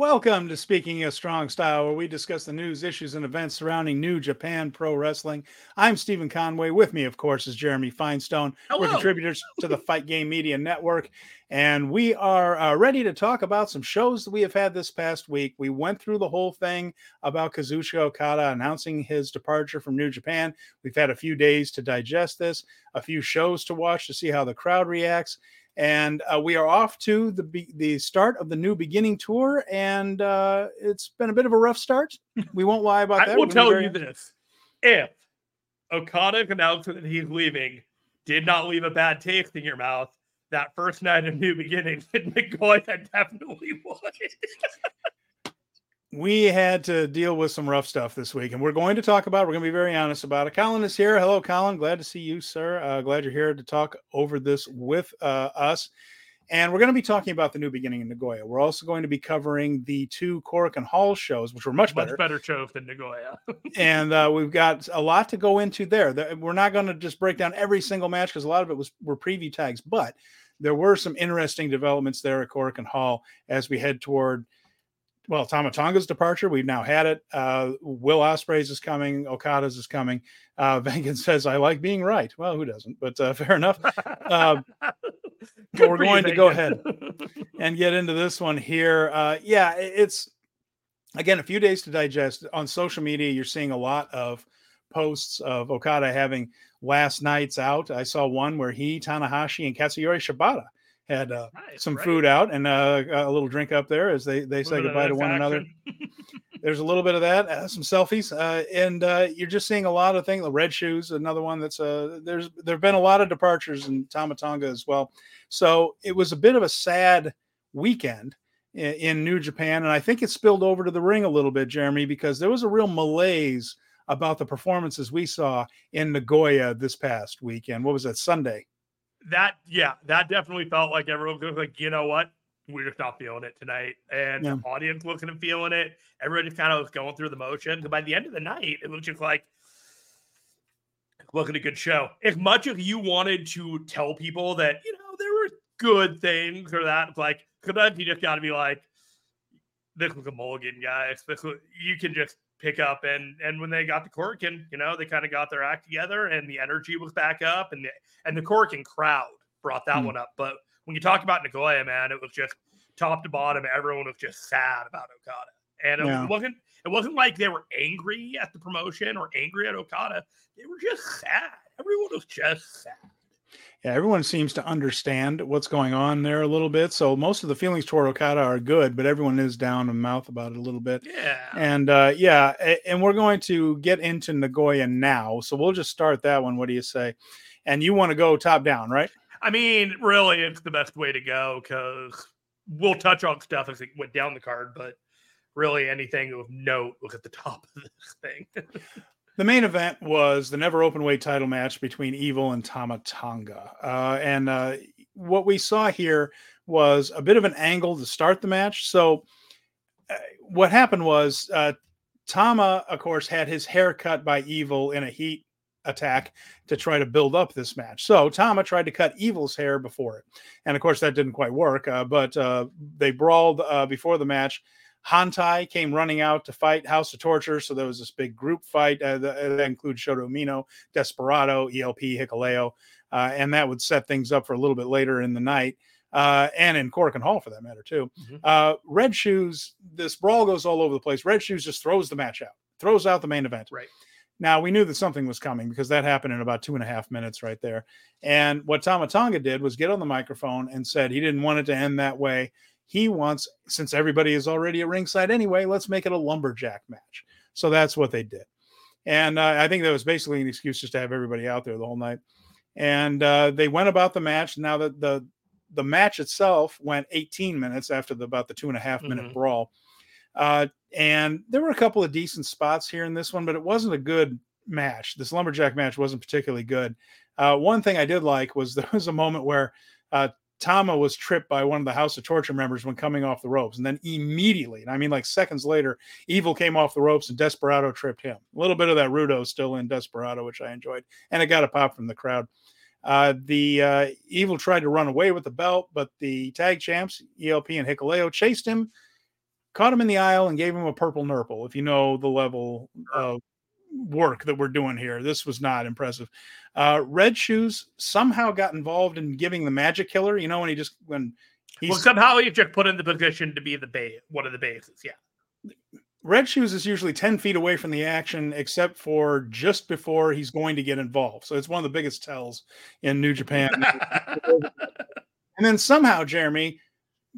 Welcome to Speaking of Strong Style, where we discuss the news, issues, and events surrounding New Japan Pro Wrestling. I'm Steven Conway. With me, of course, is Jeremy Finestone. Hello. We're contributors to the Fight Game Media Network, and we are uh, ready to talk about some shows that we have had this past week. We went through the whole thing about Kazuchika Okada announcing his departure from New Japan. We've had a few days to digest this, a few shows to watch to see how the crowd reacts and uh, we are off to the be- the start of the new beginning tour, and uh, it's been a bit of a rough start. We won't lie about that. I will We're tell very- you this: if Okada announced that he's leaving, did not leave a bad taste in your mouth. That first night of New Beginnings in Nagoya definitely would. we had to deal with some rough stuff this week, and we're going to talk about. We're going to be very honest about it. Colin is here. Hello, Colin. Glad to see you, sir. Uh, glad you're here to talk over this with uh, us. And we're going to be talking about the new beginning in Nagoya. We're also going to be covering the two Korakuen Hall shows, which were much Much better. better shows than Nagoya. and uh, we've got a lot to go into there. We're not going to just break down every single match because a lot of it was were preview tags, but there were some interesting developments there at Korakuen Hall as we head toward. Well, Tama Tonga's departure, we've now had it. Uh, Will Ospreay's is coming. Okada's is coming. Uh, Venkin says, "I like being right." Well, who doesn't? But uh, fair enough. Uh, we're for you, going to go ahead and get into this one here. Uh, yeah, it's again a few days to digest. On social media, you're seeing a lot of posts of Okada having last nights out. I saw one where he, Tanahashi, and Katsuyori Shibata had uh, Nice, some right? food out and uh, a little drink up there as they they say Little bit of goodbye to one another. There's a little bit of that, uh, some selfies, uh, and uh, you're just seeing a lot of things. The red shoes, another one that's uh, there's there've been a lot of departures in Tama Tonga as well. So it was a bit of a sad weekend in, in New Japan, and I think it spilled over to the ring a little bit, Jeremy, because there was a real malaise about the performances we saw in Nagoya this past weekend. What was that Sunday? That yeah, that definitely felt like everyone was like, you know what? We're just not feeling it tonight. And Yeah. the audience wasn't feeling it. Everybody just kind of was going through the motions. And by the end of the night, it was just like look at a good show. As much as you wanted to tell people that, you know, there were good things or that, it's like, sometimes you just gotta be like, this was a mulligan, guys. This was, you can just pick up and and when they got the cork and you know they kind of got their act together and the energy was back up and the and the Korakuen crowd brought that Hmm. one up. But when you talk about Nagoya, man, it was just top to bottom. Everyone was just sad about Okada, and it Yeah. wasn't. It wasn't like they were angry at the promotion or angry at Okada. They were just sad. Everyone was just sad. Yeah, everyone seems to understand what's going on there a little bit. So most of the feelings toward Okada are good, but everyone is down in mouth about it a little bit. Yeah. And uh, yeah, and we're going to get into Nagoya now. So we'll just start that one. What do you say? And you want to go top down, right? I mean, really, it's the best way to go because we'll touch on stuff as it went down the card, but really anything of note look at the top of this thing. The main event was the never open weight title match between Evil and Tama Tonga. Uh, and uh, what we saw here was a bit of an angle to start the match. So, uh, what happened was uh, Tama, of course, had his hair cut by Evil in a heat attack to try to build up this match. So, Tama tried to cut Evil's hair before it. And of course, that didn't quite work, uh, but uh, they brawled before the match. Hontai came running out to fight House of Torture. So there was this big group fight uh, that, that includes Shota Umino, Desperado, ELP, Hikuleo, uh, and that would set things up for a little bit later in the night. Uh, and in Korakuen Hall for that matter, too. Mhm. Uh, Red Shoes, this brawl goes all over the place. Red Shoes just throws the match out, throws out the main event. Right. Now we knew that something was coming because that happened in about two and a half minutes right there. And what Tama Tonga did was get on the microphone and said he didn't want it to end that way. He wants, since everybody is already at ringside anyway, let's make it a lumberjack match. So that's what they did. And uh, I think that was basically an excuse just to have everybody out there the whole night. And uh, they went about the match. Now that the the match itself went 18 minutes after the about the two and a half minute Mhm. brawl. Uh, and there were a couple of decent spots here in this one, but it wasn't a good match. This lumberjack match wasn't particularly good. Uh, one thing I did like was there was a moment where uh, Tama was tripped by one of the House of Torture members when coming off the ropes, and then immediately, and I mean like seconds later, Evil came off the ropes and Desperado tripped him. A little bit of that Rudo still in Desperado, which I enjoyed, and it got a pop from the crowd. Uh, the uh, Evil tried to run away with the belt, but the tag champs, ELP and Hikuleo, chased him caught him in the aisle and gave him a purple nurple. If you know the level of work that we're doing here, this was not impressive. Uh, Red Shoes somehow got involved in giving the Magic Killer. You know when he just when he's well, somehow he just put in the position to be the base, one of the bases. Yeah. Red Shoes is usually 10 feet away from the action, except for just before he's going to get involved. So it's one of the biggest tells in New Japan. and then somehow, Jeremy,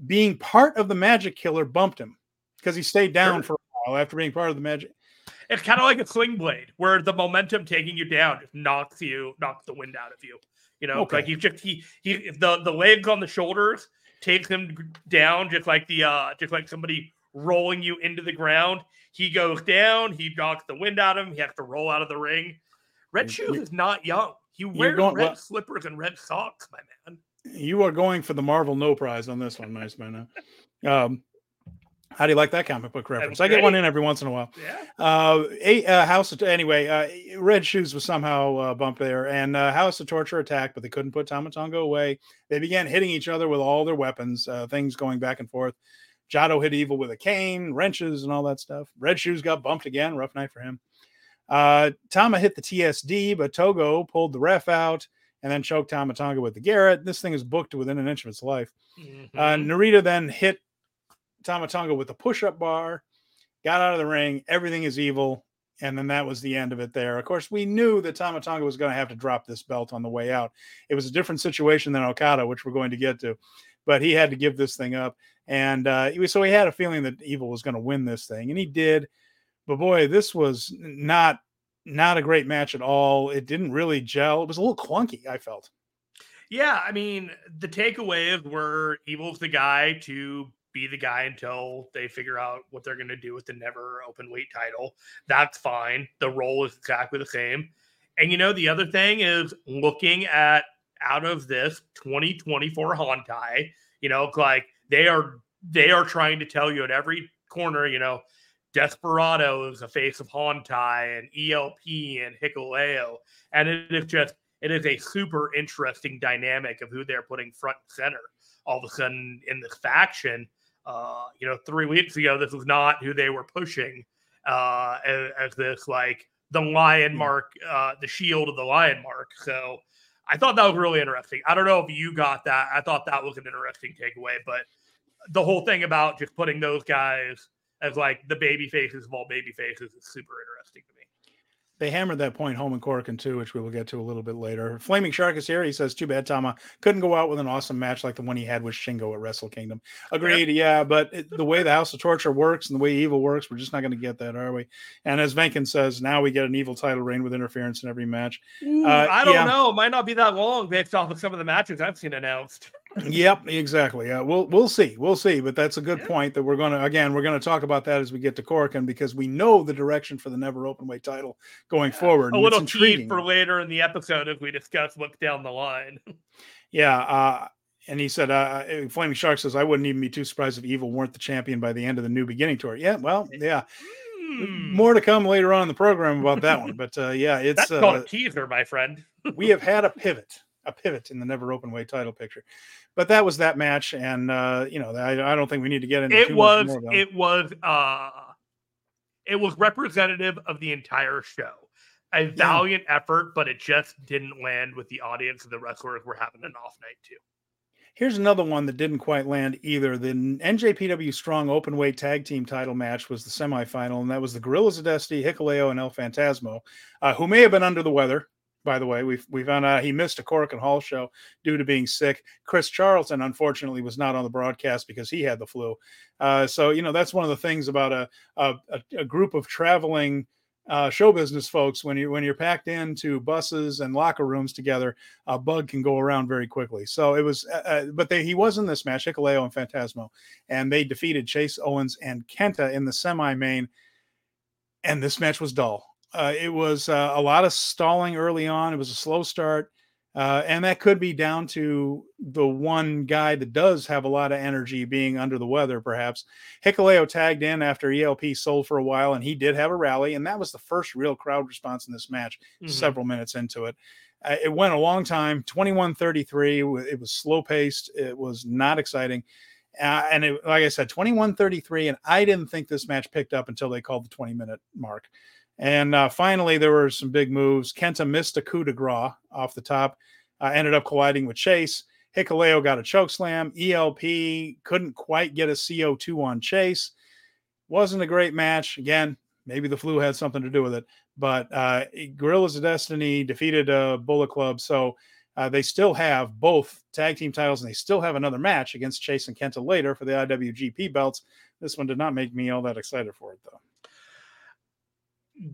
being part of the Magic Killer bumped him because he stayed down sure. for a while after being part of the Magic. It's kind of like a sling blade where the momentum taking you down just knocks you, knocks the wind out of you. You know, okay. like you just he he the the legs on the shoulders takes him down just like the uh just like somebody rolling you into the ground. He goes down, he knocks the wind out of him, he has to roll out of the ring. Red Shoes is not young. He wears going, red well, slippers and red socks, my man. You are going for the Marvel no prize on this one, nice man. Um, how do you like that comic book reference? I get one in every once in a while. Yeah. Uh, a, uh, House of, anyway, uh, Red Shoes was somehow uh, bumped there, and uh, House of Torture attacked, but they couldn't put Tama Tonga away. They began hitting each other with all their weapons, uh, things going back and forth. Jado hit Evil with a cane, wrenches, and all that stuff. Red Shoes got bumped again. Rough night for him. Uh, Tama hit the TSD, but Togo pulled the ref out and then choked Tama Tonga with the garrote. This thing is booked within an inch of its life. Mm-hmm. Uh, Narita then hit Tama Tonga with a push up bar, got out of the ring. Everything is evil. And then that was the end of it there. Of course, we knew that Tama Tonga was going to have to drop this belt on the way out. It was a different situation than Okada, which we're going to get to, but he had to give this thing up. And uh, so he had a feeling that Evil was going to win this thing, and he did. But boy, this was not not a great match at all. It didn't really gel. It was a little clunky. I felt. Yeah, I mean, the takeaways were Evil's the guy to be the guy until they figure out what they're going to do with the never open weight title. That's fine. The role is exactly the same. And you know, the other thing is looking at out of this 2024 Hontai, you know, like they are they are trying to tell you at every corner, you know, Desperado is a face of Hontai and ELP and Hikuleo. And it is just it is a super interesting dynamic of who they're putting front and center all of a sudden in this faction. Uh, you know, three weeks ago, this was not who they were pushing uh, as, as this like the lion hmm. mark, uh, the shield of the lion mark. So I thought that was really interesting. I don't know if you got that. I thought that was an interesting takeaway, but the whole thing about just putting those guys as like the baby faces of all baby faces is super interesting. They hammered that point home in Korakuen too, which we will get to a little bit later. Flaming Shark is here. He says, "Too bad Tama couldn't go out with an awesome match like the one he had with Shingo at Wrestle Kingdom." Agreed. Yeah, yeah but it, the way the House of Torture works and the way Evil works, we're just not going to get that, are we? And as Venkin says, now we get an Evil title reign with interference in every match. Ooh, uh, I don't yeah. know. It might not be that long based off of some of the matches I've seen announced yep, exactly. Uh, we'll we'll see, we'll see. But that's a good yeah. point that we're going to again we're going to talk about that as we get to Korakuen because we know the direction for the never open weight title going yeah. forward. A little tease for later in the episode as we discuss look down the line. yeah, uh, and he said, uh, uh, Flaming Shark says, I wouldn't even be too surprised if Evil weren't the champion by the end of the new beginning tour. Yeah, well, yeah. Mm. More to come later on in the program about that one. But uh, yeah, it's That's called a uh, teaser, my friend. we have had a pivot a pivot in the never open weight title picture but that was that match, and uh, you know, I, I don't think we need to get into it. was it was uh, it was representative of the entire show. A valiant yeah. effort, but it just didn't land with the audience. And the wrestlers were having an off night too. Here's another one that didn't quite land either. The NJPW Strong Open Weight Tag Team title match was the semifinal, and that was the Guerrillas of Destiny, Hikuleo, and El Phantasmo, uh, who may have been under the weather by the way. We we found out he missed a Korakuen Hall show due to being sick. Chris Charlton, unfortunately, was not on the broadcast because he had the flu. Uh, so you know that's one of the things about a a, a group of traveling uh, show business folks when you when you're packed into buses and locker rooms together, a bug can go around very quickly. So it was, uh, uh but they, he was in this match, Hikuleo and Phantasmo, and they defeated Chase Owens and Kenta in the semi main. And this match was dull uh, it was uh, a lot of stalling early on. It was a slow start. Uh, and that could be down to the one guy that does have a lot of energy being under the weather, perhaps. Hikuleo tagged in after ELP sold for a while, and he did have a rally. And that was the first real crowd response in this match, mm-hmm. several minutes into it. Uh, it went a long time 21 33. It was slow paced, it was not exciting. Uh, and it, like I said, 21 33. And I didn't think this match picked up until they called the 20 minute mark. And uh, finally, there were some big moves. Kenta missed a coup de grace off the top, uh, ended up colliding with Chase. Hikuleo got a choke slam. ELP couldn't quite get a CR2 on Chase. Wasn't a great match. Again, maybe the flu had something to do with it. But uh, Guerrillas of Destiny defeated uh, Bullet Club. So uh, they still have both tag team titles and they still have another match against Chase and Kenta later for the IWGP belts. This one did not make me all that excited for it, though.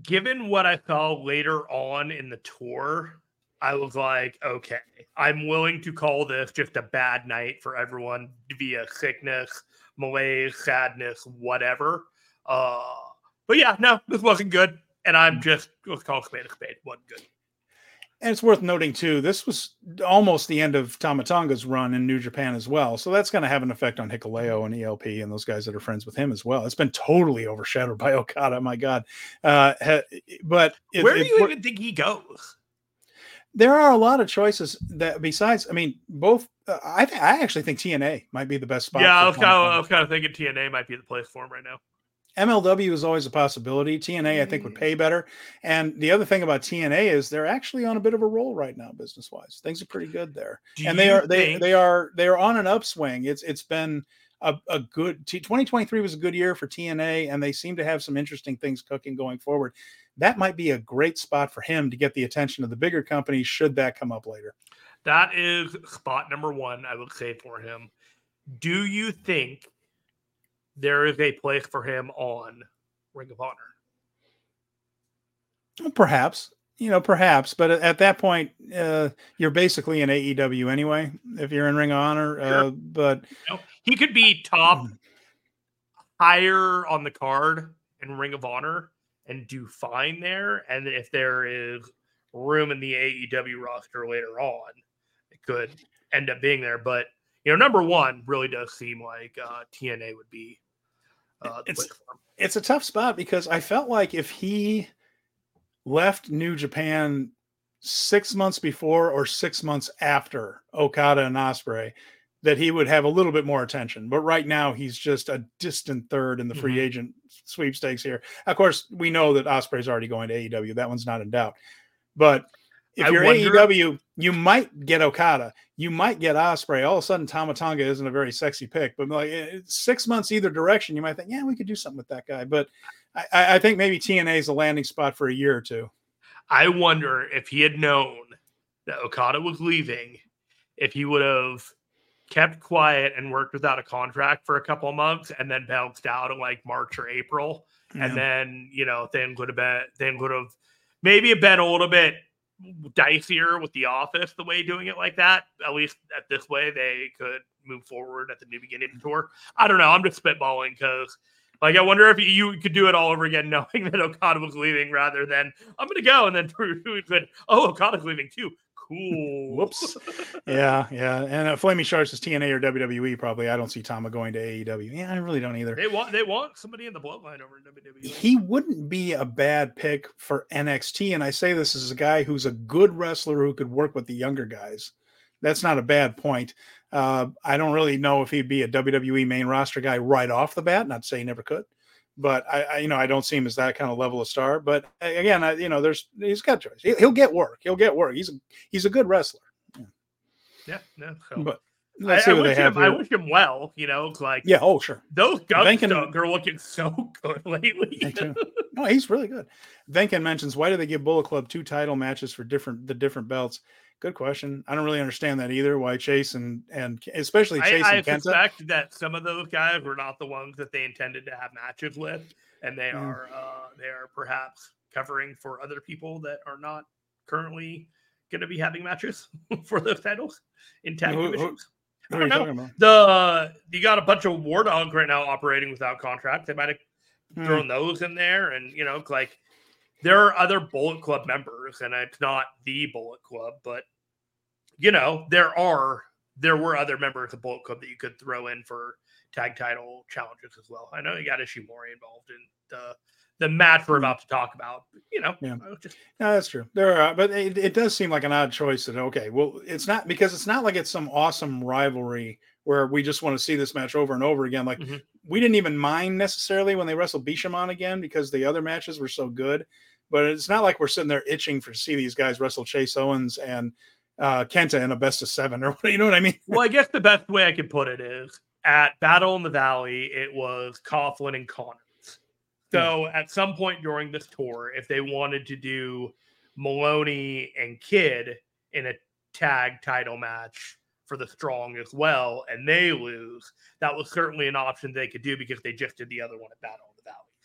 Given what I saw later on in the tour, I was like, okay, I'm willing to call this just a bad night for everyone via sickness, malaise, sadness, whatever. Uh, but yeah, no, this wasn't good. And I'm just, let's call spade a spade. Wasn't good. And it's worth noting too, this was almost the end of Tama Tonga's run in New Japan as well. So that's going to have an effect on Hikuleo and ELP and those guys that are friends with him as well. It's been totally overshadowed by Okada. My God. Uh, but it, where do you even think he goes? there are a lot of choices that besides, I mean, both. Uh, I th- I actually think TNA might be the best spot. Yeah, I was, kind of, I was kind of thinking TNA might be the place for him right now. MLW is always a possibility. TNA, I think, would pay mm. better. And the other thing about TNA is they're actually on a bit of a roll right now, business wise. Things are pretty good there, Do and they are think... they they are they are on an upswing. It's it's been a, a good t- 2023 was a good year for TNA, and they seem to have some interesting things cooking going forward that might be a great spot for him to get the attention of the bigger companies should that come up later. That is spot number one, I would say, for him. Do you think there is a place for him on Ring of Honor? Perhaps, you know, perhaps, but at that point, uh, you're basically in AEW anyway. If you're in Ring of Honor, sure. uh, but you know, he could be top mm. higher on the card in Ring of Honor and do fine there. And if there is room in the AEW roster later on, it could end up being there. But you know, number one really does seem like uh, TNA would be. Uh, it's it's a tough spot because I felt like if he left New Japan six months before or six months after Okada and Ospreay, that he would have a little bit more attention. But right now, he's just a distant third in the free mm-hmm. agent sweepstakes here. Of course, we know that Ospreay's already going to AEW. That one's not in doubt. But if I you're wonder... AEW, you might get Okada. You might get Ospreay. All of a sudden, Tama Tonga isn't a very sexy pick. But like eh, six months either direction, you might think, yeah, we could do something with that guy. But I, I think maybe TNA is a landing spot for a year or two. I wonder if he had known that Okada was leaving, if he would have – kept quiet and worked without a contract for a couple of months and then bounced out in like March or April. Yeah. And then, you know, things would have been, things would have maybe been a little bit dicier with the office the way doing it like that. At least at this way, they could move forward at the new beginning tour. I don't know. I'm just spitballing because. Like, I wonder if you could do it all over again, knowing that Okada was leaving rather than I'm to go. And then could, oh, Okada's leaving too cool. Whoops. yeah, yeah. And uh, Flaming Sharks is TNA or WWE. Probably. I don't see Tama going to AEW. Yeah, I really don't either. They want they want somebody in the bloodline over in WWE. He wouldn't be a bad pick for NXT. And I say this as a guy who's a good wrestler who could work with the younger guys. That's not a bad point. Uh, I don't really know if he'd be a WWE main roster guy right off the bat. Not to say he never could but I, I, you know I don't see him as that kind of level of star. But again, I, you know, there's he's got choice. He, will get work. He'll get work. He's a he's a good wrestler. Yeah, yeah. No, so. But let's I, see what they have. Him, I wish him well. You know, like yeah. Oh, sure. Those guns are looking so good lately. no, he's really good. Venkin mentions why do they give Bullet Club two title matches for different the different belts? Good question. I don't really understand that either. Why Chase and and especially Chase I, and I Kenta. suspect that some of those guys were not the ones that they intended to have matches with, and they mm. are uh, they are perhaps covering for other people that are not currently going to be having matches for those titles in tag who, divisions. Who, who I don't know. The you got a bunch of War Dogs right now operating without contract. They might have mm. thrown those in there, and you know, like there are other Bullet Club members, and it's not the Bullet Club, but you know, there are there were other members of Bullet Club that you could throw in for tag title challenges as well. I know you got Ishimori involved in the the match we're about to talk about. You know, Yeah. Just No, that's true. There are, but it, it does seem like an odd choice. That okay, well, it's not because it's not like it's some awesome rivalry where we just want to see this match over and over again. Like Mhm. we didn't even mind necessarily when they wrestled Bishamon again because the other matches were so good. But it's not like we're sitting there itching for to see these guys wrestle Chase Owens and uh, Kenta in a best of seven or you know what I mean? well, I guess the best way I could put it is at Battle in the Valley, it was Coughlin and Connors. So at some point during this tour, if they wanted to do Moloney and Kidd in a tag title match for the strong as well, and they lose, that was certainly an option they could do because they just did the other one at Battle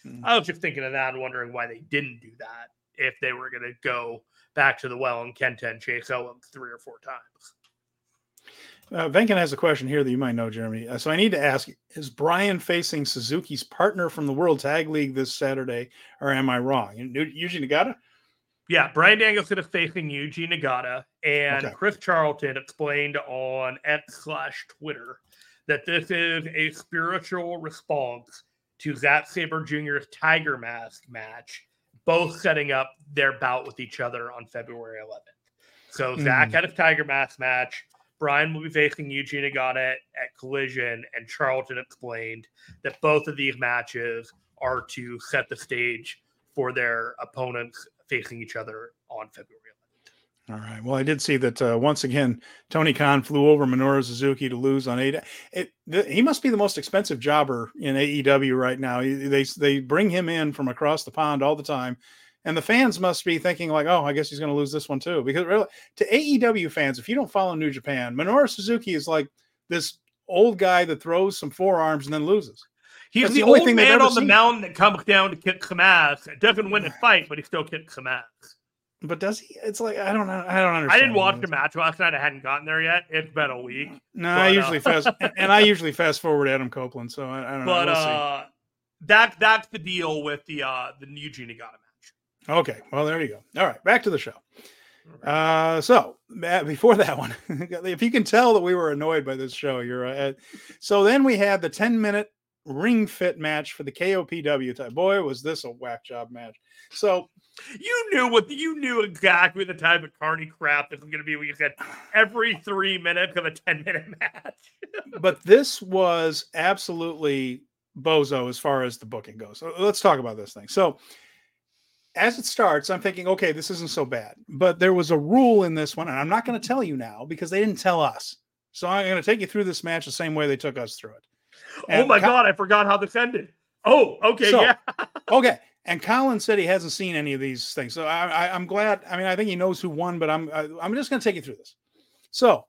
in the Valley. Mhm. I was just thinking of that and wondering why they didn't do that if they were going to go back to the well and Kenta and Chase Owens three or four times. Uh, Venkin has a question here that you might know, Jeremy. Uh, so I need to ask: Is Bryan facing Suzuki's partner from the World Tag League this Saturday, or am I wrong? Yuji Nagata? Yeah, Bryan Danielson is facing Yuji Nagata, and Okay. Chris Charlton explained on X slash Twitter that this is a spiritual response to Zack Sabre Jr.'s Tiger Mask match, both setting up their bout with each other on February 11th. So Zack Mm. had his Tiger Mask match. Bryan will be facing Yuji Nagata at, at Collision, and Charlton explained that both of these matches are to set the stage for their opponents facing each other on February 11th. All right. Well, I did see that uh, once again. Tony Khan flew over Minoru Suzuki to lose on. It, th- he must be the most expensive jobber in AEW right now. They they bring him in from across the pond all the time, and the fans must be thinking like, "Oh, I guess he's going to lose this one too." Because really, to AEW fans, if you don't follow New Japan, Minoru Suzuki is like this old guy that throws some forearms and then loses. He's the, the only old thing man on the seen. mountain that comes down to kick some ass. Doesn't win a fight, but he still kicks some ass. But does he? It's like I don't know. I don't understand. I didn't watch the match last night. I hadn't gotten there yet. It's been a week. No, I but, uh, usually fast, and I usually fast forward Adam Copeland. So I, I don't But know. We'll uh that that's the deal with the uh the Yuji Nagata match. Okay, well there you go. All right, back to the show. Uh, so uh, before that one, if you can tell that we were annoyed by this show, you're uh, so then we had the 10 minute ring fit match for the KOPW type. Boy, was this a whack job match. So You knew what you knew exactly the type of carny crap this was going to be. when you said every three minutes of a ten minute match. but this was absolutely bozo as far as the booking goes. So let's talk about this thing. So as it starts, I'm thinking, okay, this isn't so bad. But there was a rule in this one, and I'm not going to tell you now because they didn't tell us. So I'm going to take you through this match the same way they took us through it. Oh my Co- god, I forgot how this ended. Oh, okay, So- yeah. Okay. And Colin said he hasn't seen any of these things. So I, I, I'm glad. I mean, I think he knows who won, but I'm I, I'm just going to take you through this. So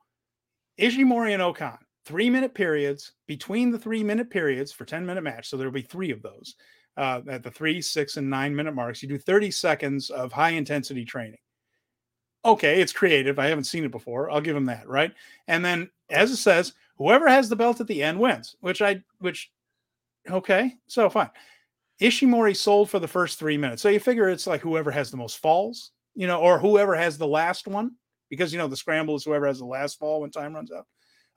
Ishimori and O-Khan, three minute periods between the three minute periods for 10 minute match. So there'll be three of those uh, at the three, six, and nine minute marks. You do 30 seconds of high intensity training. Okay, it's creative. I haven't seen it before. I'll give him that, right? And then, as it says, whoever has the belt at the end wins. Which I, which, okay, so fine. Ishimori sold for the first three minutes. So you figure it's like whoever has the most falls, you know, or whoever has the last one, because you know the scramble is whoever has the last fall when time runs out.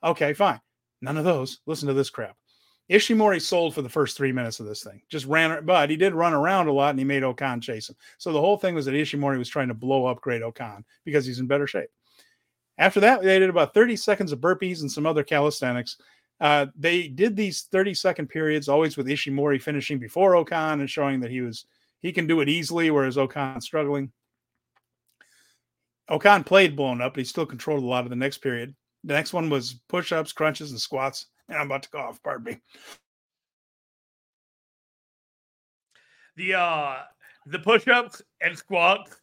Okay, fine. None of those. Listen to this crap. Ishimori sold for the first three minutes of this thing. Just ran, but he did run around a lot and he made O-Khan chase him. So the whole thing was that Ishimori was trying to blow up Great O-Khan because he's in better shape. After that, they did about 30 seconds of burpees and some other calisthenics. Uh, they did these 30 second periods always with Ishimori finishing before O-Khan and showing that he was he can do it easily, whereas O-Khan struggling. O-Khan played blown up, but he still controlled a lot of the next period. The next one was push ups, crunches, and squats. And I'm about to cough, pardon me. The uh the push-ups and squats,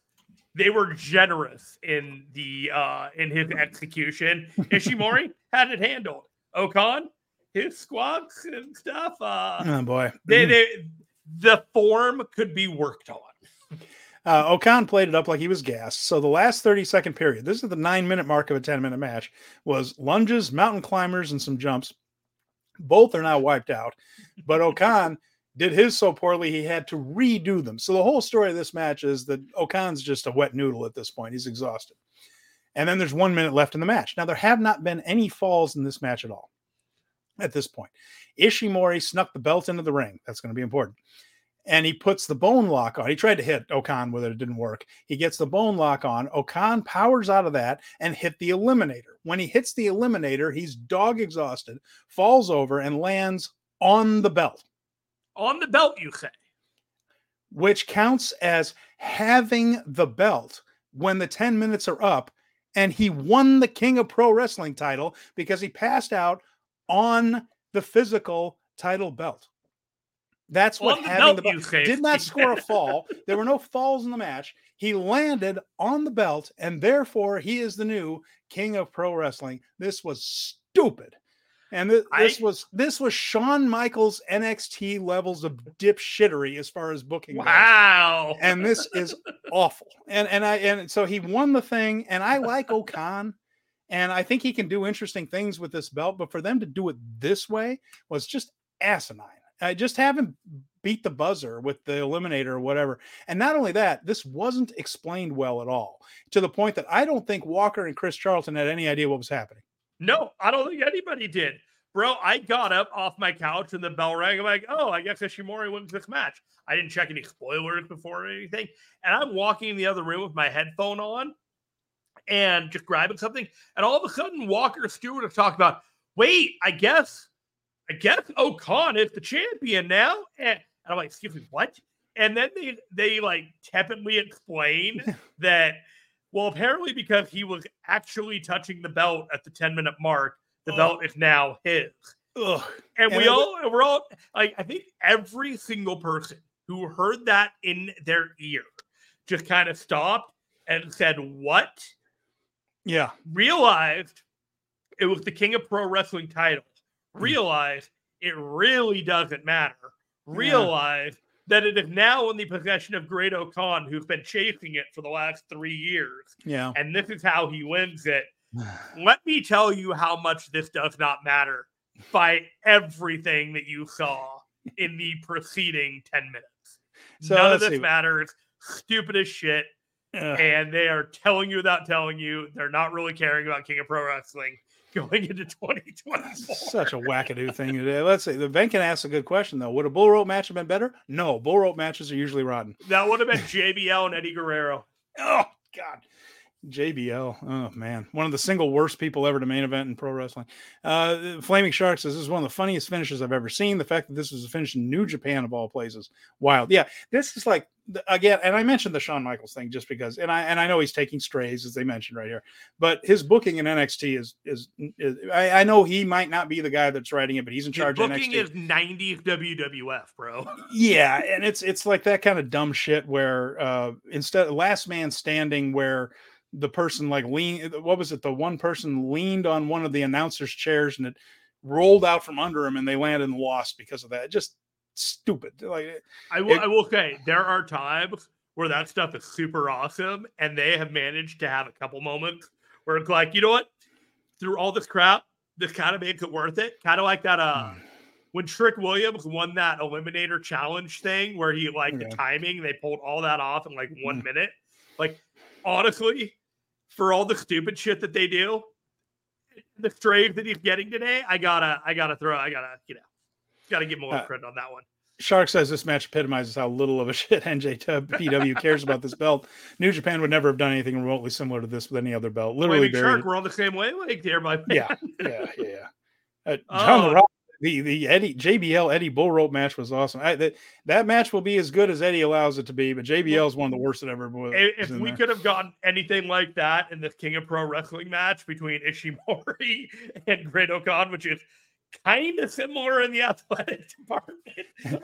they were generous in the uh in his execution. Ishimori had it handled. O-Khan, his squats and stuff, uh Oh boy. they, they the form could be worked on. Uh, O-Khan played it up like he was gassed. So the last 30 second period, this is the nine minute mark of a 10 minute match, was lunges, mountain climbers, and some jumps. Both are now wiped out, but O-Khan did his so poorly he had to redo them. So the whole story of this match is that O-Khan's just a wet noodle at this point. He's exhausted. And then there's one minute left in the match. Now, there have not been any falls in this match at all at this point. Ishimori snuck the belt into the ring. That's going to be important. and he puts the bone lock on. He tried to hit O-Khan with it, it didn't work. He gets the bone lock on. O-Khan powers out of that and hit the eliminator. When he hits the eliminator, he's dog exhausted, falls over, and lands on the belt. On the belt, you say? Which counts as having the belt when the 10 minutes are up. And he won the King of Pro Wrestling title because he passed out on the physical title belt. That's what the having the belt did not score a fall. There were no falls in the match. He landed on the belt, and therefore he is the new king of pro wrestling. This was stupid. And th- this I, was this was Shawn Michaels NXT levels of dipshittery as far as booking. Wow. Goes. And this is awful. And and I and so he won the thing. And I like O-Khan. And I think he can do interesting things with this belt, but for them to do it this way was just asinine. I just haven't beat the buzzer with the eliminator or whatever. And not only that, this wasn't explained well at all to the point that I don't think Walker and Chris Charlton had any idea what was happening. No, I don't think anybody did. Bro, I got up off my couch and the bell rang. I'm like, oh, I guess Ishimori wins this match. I didn't check any spoilers before or anything. And I'm walking in the other room with my headphone on and just grabbing something. And all of a sudden, Walker Stewart is talking about, wait, I guess I guess O-Khan is the champion now. And, I'm like, excuse me, what? And then they they like tepidly explain that, well, apparently because he was actually touching the belt at the 10 minute mark, the oh. belt is now his. Ugh. And, and we all we're all like I think every single person who heard that in their ear just kind of stopped and said, What? Yeah. Realized it was the King of Pro Wrestling title Mm. it really doesn't matter. Realize yeah. That it is now in the possession of Great-O-Khan, who's been chasing it for the last three years. Yeah. And this is how he wins it. Let me tell you how much this does not matter by everything that you saw in the preceding 10 minutes. So None of this see. matters. Stupid as shit. And they are telling you without telling you. They're not really caring about King of Pro Wrestling going into 2024. Such a wackadoo thing today. Let's see. The Venkin asked a good question though. Would a bull rope match have been better? No, bull rope matches are usually rotten. That would have been JBL and Eddie Guerrero. Oh God. JBL. Oh man, one of the single worst people ever to main event in pro wrestling. Uh, Flaming Shark says this is one of the funniest finishes I've ever seen. The fact that this was a finish in New Japan of all places, wild. Yeah, this is like again, and I mentioned the Shawn Michaels thing just because, and I and I know he's taking strays as they mentioned right here, but his booking in NXT is is, is I, I, know he might not be the guy that's writing it, but he's in charge. His booking is 90 WWF, bro. Yeah, and it's it's like that kind of dumb shit where uh instead last man standing where the person like lean what was it the one person leaned on one of the announcers chairs and it rolled out from under him and they landed and lost because of that just stupid like i will it, i will say there are times where that stuff is super awesome and they have managed to have a couple moments where it's like you know what through all this crap this kind of makes it worth it kind of like that uh hmm. when Trick Williams won that Eliminator Challenge thing, where he like the timing, they pulled all that off in like one mm. minute. Like, honestly, for all the stupid shit that they do, the trade that he's getting today, I gotta, I gotta throw, I gotta, you know, gotta give him a little uh, credit on that one. Shark says this match epitomizes how little of a shit NJPW cares about this belt. New Japan would never have done anything remotely similar to this with any other belt. Literally, Shark, we're all the same way, like there, my yeah, yeah, yeah. Uh, John oh, the the Eddie JBL Eddie Bull Rope match was awesome. I, that that match will be as good as Eddie allows it to be, but JBL is one of the worst that ever was. If we there. could have gotten anything like that in this King of Pro Wrestling match between Ishimori and Great-O-Khan, which is kind of similar in the athletic department.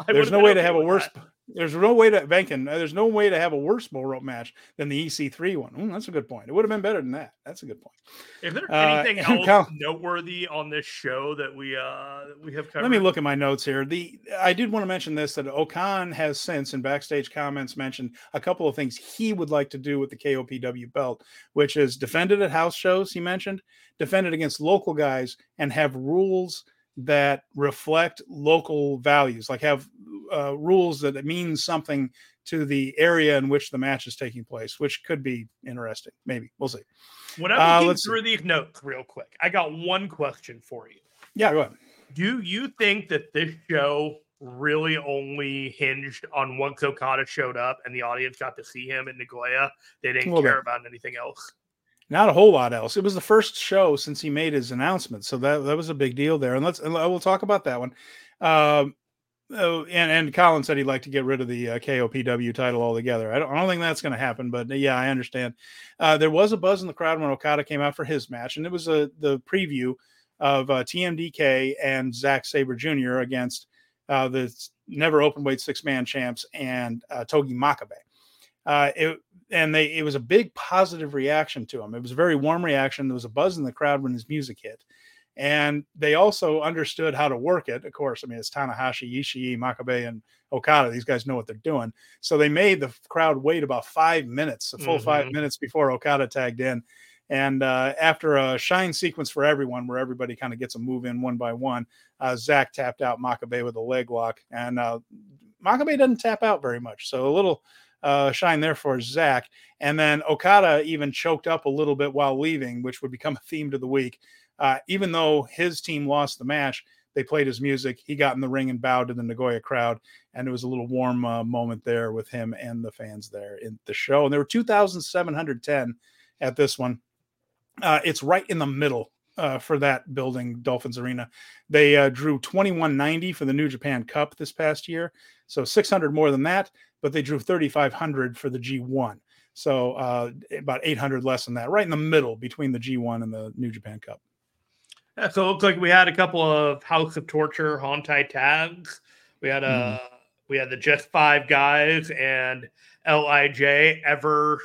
there's no way to have a worse. That. There's no way to Venkin. Uh, there's no way to have a worse bull rope match than the EC3 one. Mm, that's a good point. It would have been better than that. That's a good point. Is there anything uh, else noteworthy on this show that we uh we have covered? Let me look at my notes here. The I did want to mention this that O-Khan has since in backstage comments mentioned a couple of things he would like to do with the KOPW belt, which is defend it at house shows. He mentioned defend it against local guys and have rules that reflect local values, like have uh, rules that mean something to the area in which the match is taking place, which could be interesting. Maybe we'll see. When I'm looking uh, through see. these notes real quick, I got one question for you. Yeah, go ahead. Do you think that this show really only hinged on once Okada showed up and the audience got to see him in Nagoya. They didn't care bit. about anything else. Not a whole lot else. It was the first show since he made his announcement, so that that was a big deal there. And let's and we'll talk about that one. Um, oh, and and Colin said he'd like to get rid of the uh, KOPW title altogether. I don't, I don't think that's going to happen, but yeah, I understand. Uh, there was a buzz in the crowd when Okada came out for his match, and it was a the preview of uh, TMDK and Zack Sabre Jr. against uh, the never open weight six man champs and uh, Togi Makabe. Uh, it, and they it was a big positive reaction to him. It was a very warm reaction. There was a buzz in the crowd when his music hit. And they also understood how to work it. Of course, I mean, it's Tanahashi, Ishii, Makabe, and Okada. These guys know what they're doing. So they made the crowd wait about five minutes, a full mm-hmm. five minutes before Okada tagged in. And uh, after a shine sequence for everyone, where everybody kind of gets a move in one by one, uh, Zack tapped out Makabe with a leg lock. And uh, Makabe doesn't tap out very much. So a little uh, shine there for Zack. And then Okada even choked up a little bit while leaving, which would become a theme to the week. Uh, even though his team lost the match, they played his music. He got in the ring and bowed to the Nagoya crowd, and it was a little warm uh, moment there with him and the fans there in the show. And there were 2,710 at this one. Uh, it's right in the middle uh, for that building, Dolphins Arena. They uh, drew 2190 for the New Japan Cup this past year, so 600 more than that, but they drew 3500 for the G1. So uh, about 800 less than that, right in the middle between the G1 and the New Japan Cup. Yeah, so it looks like we had a couple of House of Torture Hontai tags. We had a mm. we had the Just Five Guys and Lij ever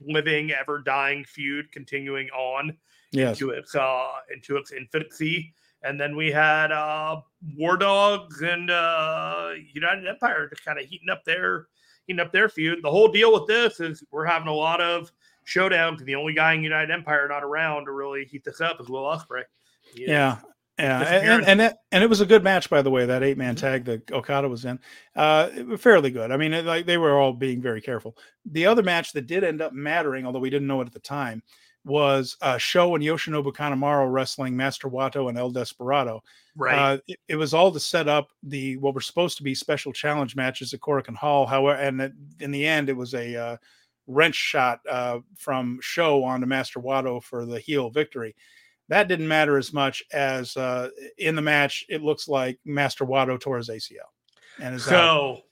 living, ever dying feud continuing on yes. into its uh into its infancy. And then we had uh War Dogs and uh United Empire just kind of heating up their heating up their feud. The whole deal with this is we're having a lot of showdowns. The only guy in United Empire not around to really heat this up is Will Ospreay. Yeah. Yeah, and and it, and it was a good match, by the way. That eight man mm-hmm. tag that Okada was in, uh, fairly good. I mean, it, like they were all being very careful. The other match that did end up mattering, although we didn't know it at the time, was uh, Sho and Yoshinobu Kanemaru wrestling Master Wato and El Desperado. Right. Uh, it, it, was all to set up the what were supposed to be special challenge matches at Korakuen Hall. However, and in the end, it was a uh, wrench shot uh, from Sho on to Master Wato for the heel victory that didn't matter as much as uh, in the match. It looks like Master Wato tore his ACL, and so out.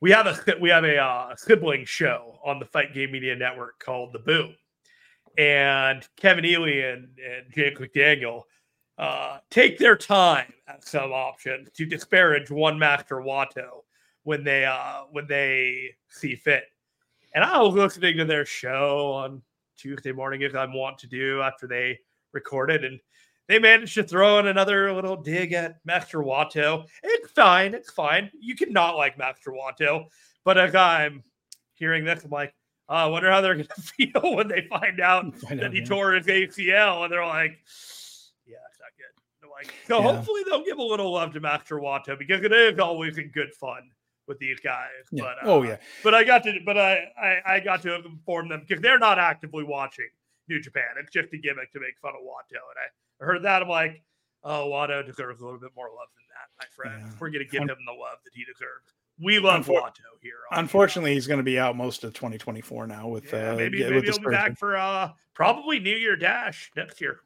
we have a we have a uh, sibling show on the Fight Game Media Network called The Boom, and Kevin Ely and, and Jake McDaniel uh, take their time at some options to disparage one Master Wato when they uh, when they see fit. And I was listening to their show on Tuesday morning as I want to do after they recorded, and they managed to throw in another little dig at Master Wato. It's fine. It's fine. You cannot like Master Wato, but as I'm hearing this, I'm like, I wonder how they're going to feel when they find out find that out, he yeah. tore his ACL, and they're like, yeah, it's not good. like, so yeah. hopefully they'll give a little love to Master Wato because it is always in good fun with these guys. Yeah. But oh, uh, oh yeah, but I got to, but I, I I got to inform them because they're not actively watching New Japan. It's just a gimmick to make fun of Wato. And I heard that. I'm like, oh, Wato deserves a little bit more love than that, my friend. We're going to give him the love that he deserves. We love Unfor- Wato here. Unfortunately, he's going to be out most of 2024 now. With yeah, uh, maybe maybe he'll be back for uh probably New Year Dash next year.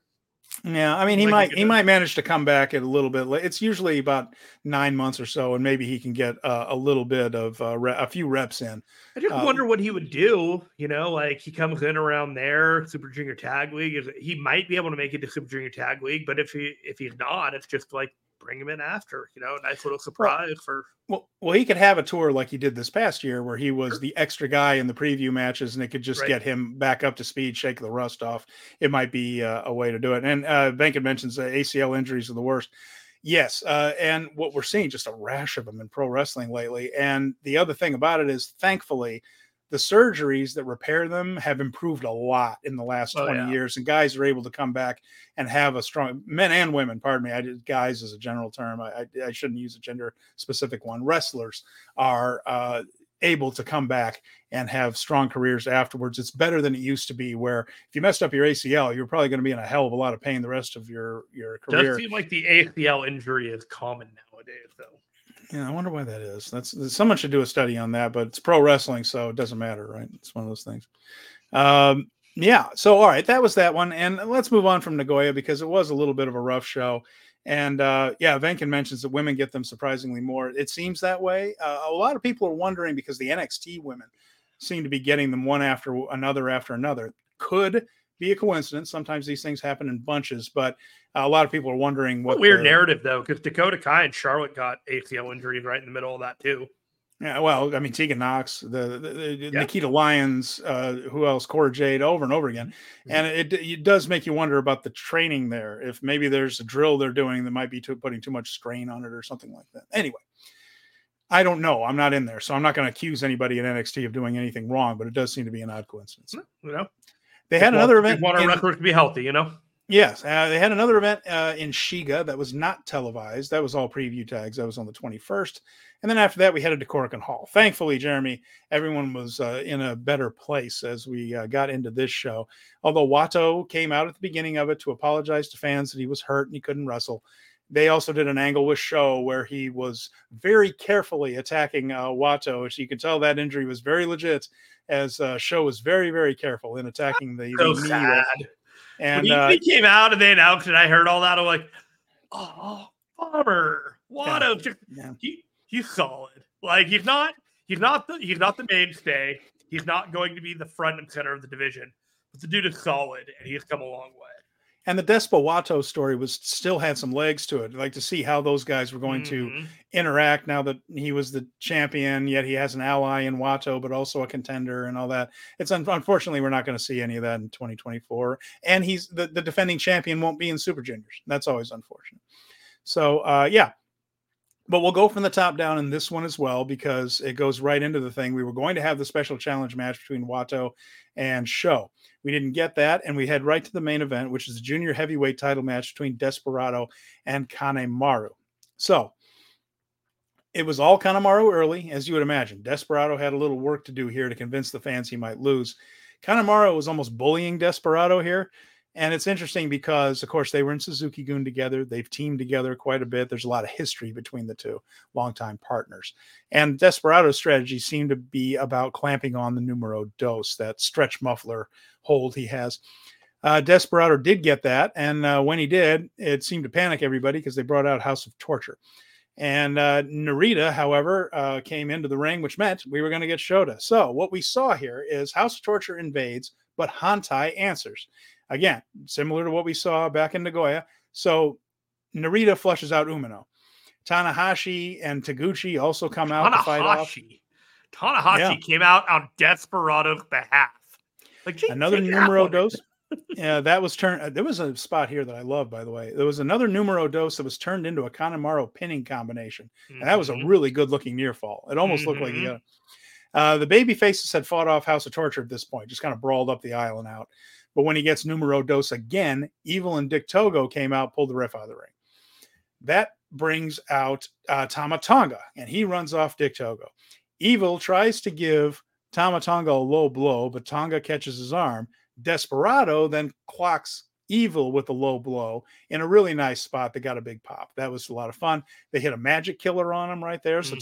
Yeah, I mean, he like might he might manage to come back at a little bit. Late. It's usually about nine months or so, and maybe he can get uh, a little bit of uh, re- a few reps in. I just uh, wonder what he would do. You know, like he comes in around there, Super Junior Tag League. Is he might be able to make it to Super Junior Tag League, but if he if he's not, it's just like bring him in after. You know, a nice little surprise well, for. Well, well, he could have a tour like he did this past year, where he was sure. the extra guy in the preview matches, and it could just right. get him back up to speed, shake the rust off. It might be uh, a way to do it. And uh, Venkin mentions uh, ACL injuries are the worst. Yes, uh, and what we're seeing just a rash of them in pro wrestling lately. And the other thing about it is, thankfully, the surgeries that repair them have improved a lot in the last oh, 20 yeah. years and guys are able to come back and have a strong men and women pardon me i did guys as a general term i, I, I shouldn't use a gender specific one wrestlers are uh, able to come back and have strong careers afterwards. It's better than it used to be where if you messed up your acl you're probably going to be in a hell of a lot of pain the rest of your your career. does seem like the acl injury is common nowadays though Yeah, I wonder why that is. That's someone should do a study on that, but it's pro wrestling, so it doesn't matter, right? It's one of those things. Um, yeah. So, all right, that was that one, and let's move on from Nagoya because it was a little bit of a rough show. And uh, yeah, Venkin mentions that women get them surprisingly more. It seems that way. Uh, a lot of people are wondering because the NXT women seem to be getting them one after another after another. Could be a coincidence. Sometimes these things happen in bunches, but a lot of people are wondering what weird the, narrative though, because Dakota Kai and Charlotte got ACL injuries right in the middle of that too. Yeah, well, I mean, Tegan Nox, the, the, the yeah. Nikita Lyons, uh, who else? Cora Jade, over and over again, mm-hmm. and it, it does make you wonder about the training there. If maybe there's a drill they're doing that might be too, putting too much strain on it or something like that. Anyway, I don't know. I'm not in there, so I'm not going to accuse anybody in NXT of doing anything wrong. But it does seem to be an odd coincidence. You know, they had another event. Want our record to be healthy, you know. Yes, uh, they had another event uh, in Shiga that was not televised. That was all preview tags. That was on the 21st, and then after that, we headed to Korakuen Hall. Thankfully, Jeremy, everyone was uh, in a better place as we uh, got into this show. Although Wato came out at the beginning of it to apologize to fans that he was hurt and he couldn't wrestle. They also did an angle with Sho where he was very carefully attacking uh, Wato. So you could tell that injury was very legit, as uh, Sho was very, very careful in attacking the, so sad. And when he, uh, he, came out and they announced it, I heard all that. I'm like, oh, bummer. Wato, yeah, yeah. He, he's solid. Like he's not, he's not the, he's not the mainstay. He's not going to be the front and center of the division. But the dude is solid, and he's come a long way and the Despo story was still had some legs to it. Like to see how those guys were going mm-hmm. to interact now that he was the champion, yet he has an ally in Wato, but also a contender and all that. It's un- unfortunately we're not going to see any of that in 2024. And he's the, the defending champion won't be in Super Juniors. That's always unfortunate. So uh, yeah. But we'll go from the top down in this one as well because it goes right into the thing. We were going to have the special challenge match between Wato and Sho. We didn't get that, and we head right to the main event, which is the junior heavyweight title match between Desperado and Kanemaru. So it was all Kanemaru early, as you would imagine. Desperado had a little work to do here to convince the fans he might lose. Kanemaru was almost bullying Desperado here. And it's interesting because, of course, they were in Suzuki-gun together. They've teamed together quite a bit. There's a lot of history between the two, longtime partners. And Desperado's strategy seemed to be about clamping on the numero dos, that stretch muffler hold he has. Uh, Desperado did get that. And uh, when he did, it seemed to panic everybody because they brought out House of Torture. And uh, Narita, however, uh, came into the ring, which meant we were going to get Shota. So what we saw here is House of Torture invades, but Hontai answers. Again, similar to what we saw back in Nagoya. So Narita flushes out Umino. Tanahashi and Taguchi also come out Tanahashi. to fight off. Tanahashi yeah. came out on Desperado's behalf. Like another numero dos. yeah, that was turned. Uh, there was a spot here that I love, by the way. There was another numero dos that was turned into a Kanemaru pinning combination, mm-hmm. and that was a mm-hmm. really good looking near fall. It almost mm-hmm. looked like he mm-hmm. Uh, the baby faces had fought off House of Torture at this point, just kind of brawled up the aisle and out. But when he gets numero dos again, Evil and Dick Togo came out, pulled the ref out of the ring. That brings out uh, Tama Tonga, and he runs off Dick Togo. Evil tries to give Tama Tonga a low blow, but Tonga catches his arm. Desperado then clocks Evil with a low blow in a really nice spot that got a big pop. That was a lot of fun. They hit a magic killer on him right there. So mm-hmm.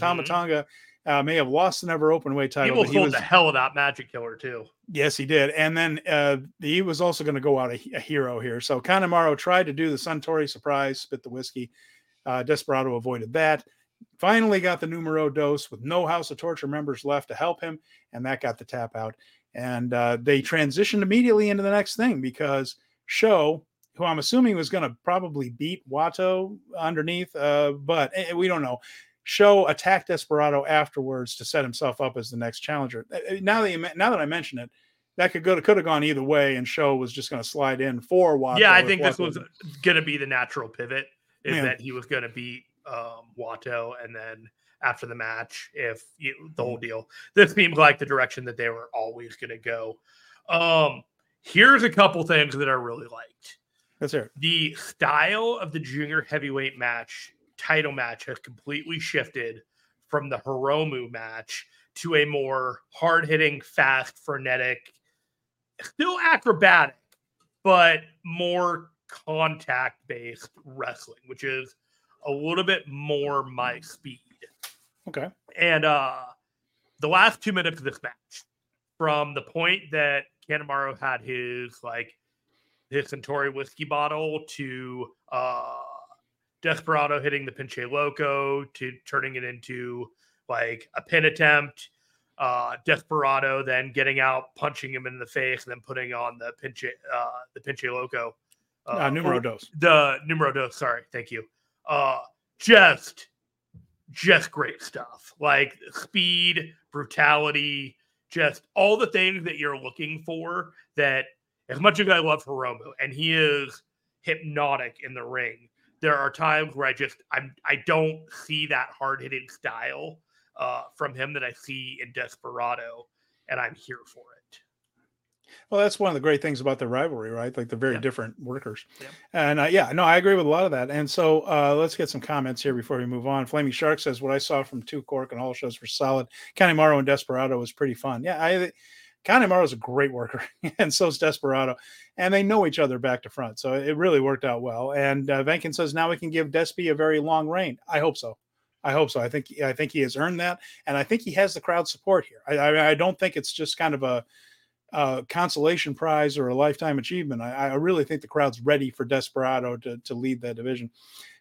Uh, may have lost the never open weight title. Evil was, the hell of that magic killer too. Yes, he did. And then uh, he was also going to go out a, a, hero here. So Kanemaru tried to do the Suntory surprise, spit the whiskey. Uh, Desperado avoided that. Finally got the numero dos with no House of Torture members left to help him, and that got the tap out. And uh, they transitioned immediately into the next thing because Sho who I'm assuming was going to probably beat Wato underneath, uh, but eh, we don't know. Sho attacked Desperado afterwards to set himself up as the next challenger. Eh, eh, now that you, now that I mention it, that could go could have gone either way, and Sho was just going to slide in for Wato. Yeah, I think this was going to be the natural pivot. Is yeah. that he was going to beat um, Wato, and then after the match, if you, the whole deal. This seemed like the direction that they were always going to go. Um, here's a couple things that I really liked. Yes, sir. The style of the junior heavyweight match, title match, has completely shifted from the Hiromu match to a more hard hitting, fast, frenetic, still acrobatic, but more contact based wrestling, which is a little bit more my speed. Okay. And uh the last two minutes of this match, from the point that Kanemaru had his like his Suntory whiskey bottle to uh Desperado hitting the Pinche Loco to turning it into like a pin attempt. Uh, Desperado then getting out, punching him in the face, and then putting on the Pinche uh, the Pinche Loco. Uh, numero dos. The numero dos. Sorry, thank you. Uh, just just great stuff. Like speed, brutality, just all the things that you're looking for. That as much as I love Hiromu, and he is hypnotic in the ring, there are times where I just I'm I don't see that hard hitting style uh, from him that I see in Desperado, and I'm here for it. Well, that's one of the great things about the rivalry, right? Like they're very Yeah. different workers. Yeah. And uh, yeah, no, I agree with a lot of that. And so uh, let's get some comments here before we move on. Flaming Shark says, What I saw from two Korakuen Hall shows were solid. Kanemaru and Desperado was pretty fun. Yeah, I Kanemaru is a great worker, and so is Desperado. And they know each other back to front. So it really worked out well. And uh, Venkin says, Now we can give Despy a very long reign. I hope so. I hope so. I think I think he has earned that, and I think he has the crowd support here. I, I, I don't think it's just kind of a, a consolation prize or a lifetime achievement. I, I really think the crowd's ready for Desperado to, to lead that division.